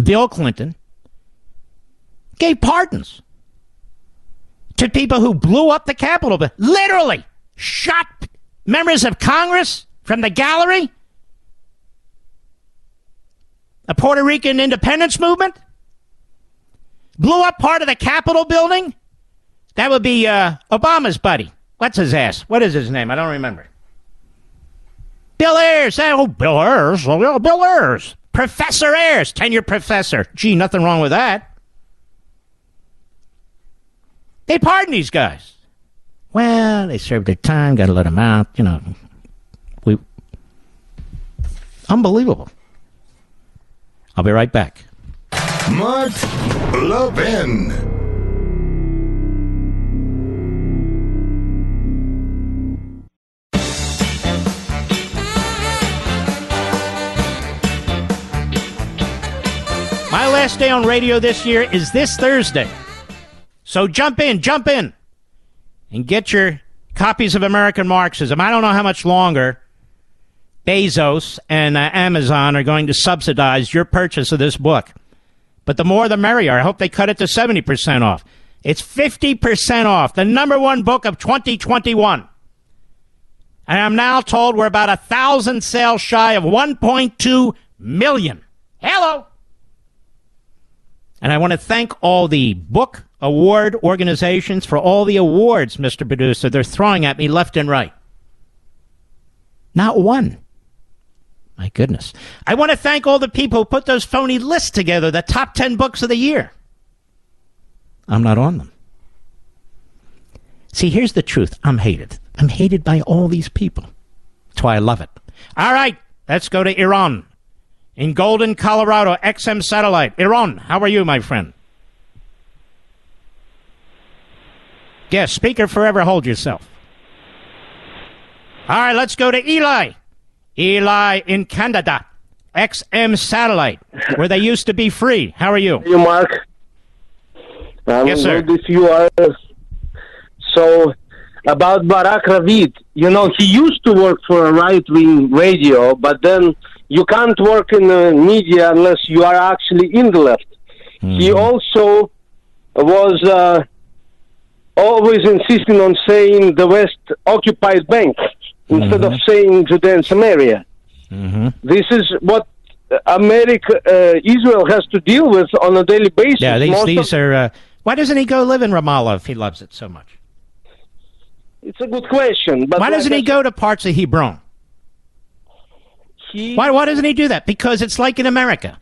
Bill Clinton gave pardons to people who blew up the Capitol, but literally shot members of Congress from the gallery? A Puerto Rican independence movement? Blew up part of the Capitol building? That would be uh, Obama's buddy. What's his ass? What is his name? I don't remember. Bill Ayers. Oh, Bill Ayers. Oh, Bill Ayers. Professor Ayers. Tenure professor. Gee, nothing wrong with that. They pardon these guys. Well, they served their time, got to let them out. You know, we Unbelievable. I'll be right back. Mark Levin. My last day on radio this year is this Thursday. So jump in, jump in, and get your copies of American Marxism. I don't know how much longer Bezos and uh, Amazon are going to subsidize your purchase of this book. But the more the merrier. I hope they cut it to 70% off. It's 50% off. The number one book of 2021. And I'm now told we're about a thousand sales shy of 1.2 million. Hello. And I want to thank all the book award organizations for all the awards, Mr. Producer, they're throwing at me left and right. Not one my goodness. I want to thank all the people who put those phony lists together, the top 10 books of the year. I'm not on them. See, here's the truth I'm hated. I'm hated by all these people. That's why I love it. All right, let's go to Iran. In Golden, Colorado, XM Satellite. Iran, how are you, my friend? Yes, speaker forever, hold yourself. All right, let's go to Eli. Eli in Canada, XM Satellite, where they used to be free. How are you? You, Mark. I'm yes, sir. Good you are. So, about Barak Ravid, you know, he used to work for a right wing radio, but then you can't work in the media unless you are actually in the left. Mm-hmm. He also was uh, always insisting on saying the West occupied bank instead mm-hmm. of saying Judea and Samaria. Mm-hmm. This is what America, uh, Israel has to deal with on a daily basis. Yeah, these, these of, are. Uh, why doesn't he go live in Ramallah if he loves it so much? it's a good question. But why doesn't he go to parts of Hebron? He, why, why doesn't he do that? Because it's like in America.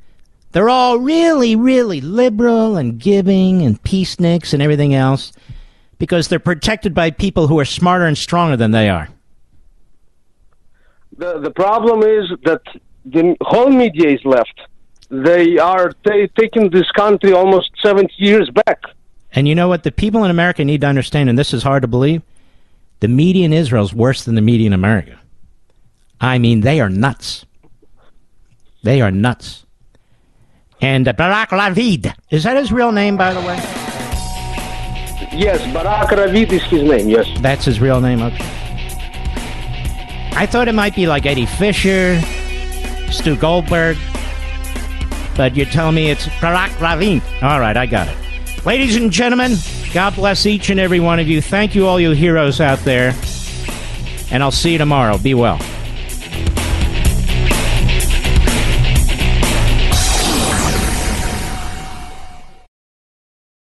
They're all really, really liberal and giving and peaceniks and everything else because they're protected by people who are smarter and stronger than they are. The the problem is that the whole media is left. They are ta taking this country almost 70 years back. And you know what? The people in America need to understand, and this is hard to believe the media in Israel is worse than the media in America. I mean, they are nuts. They are nuts. And Barak Lavid, is that his real name, by the way? Yes, Barak Ravid is his name, yes. That's his real name, okay. I thought it might be like Eddie Fisher, Stu Goldberg, but you're telling me it's Barak Ravin. All right, I got it. Ladies and gentlemen, God bless each and every one of you. Thank you, all you heroes out there. And I'll see you tomorrow. Be well.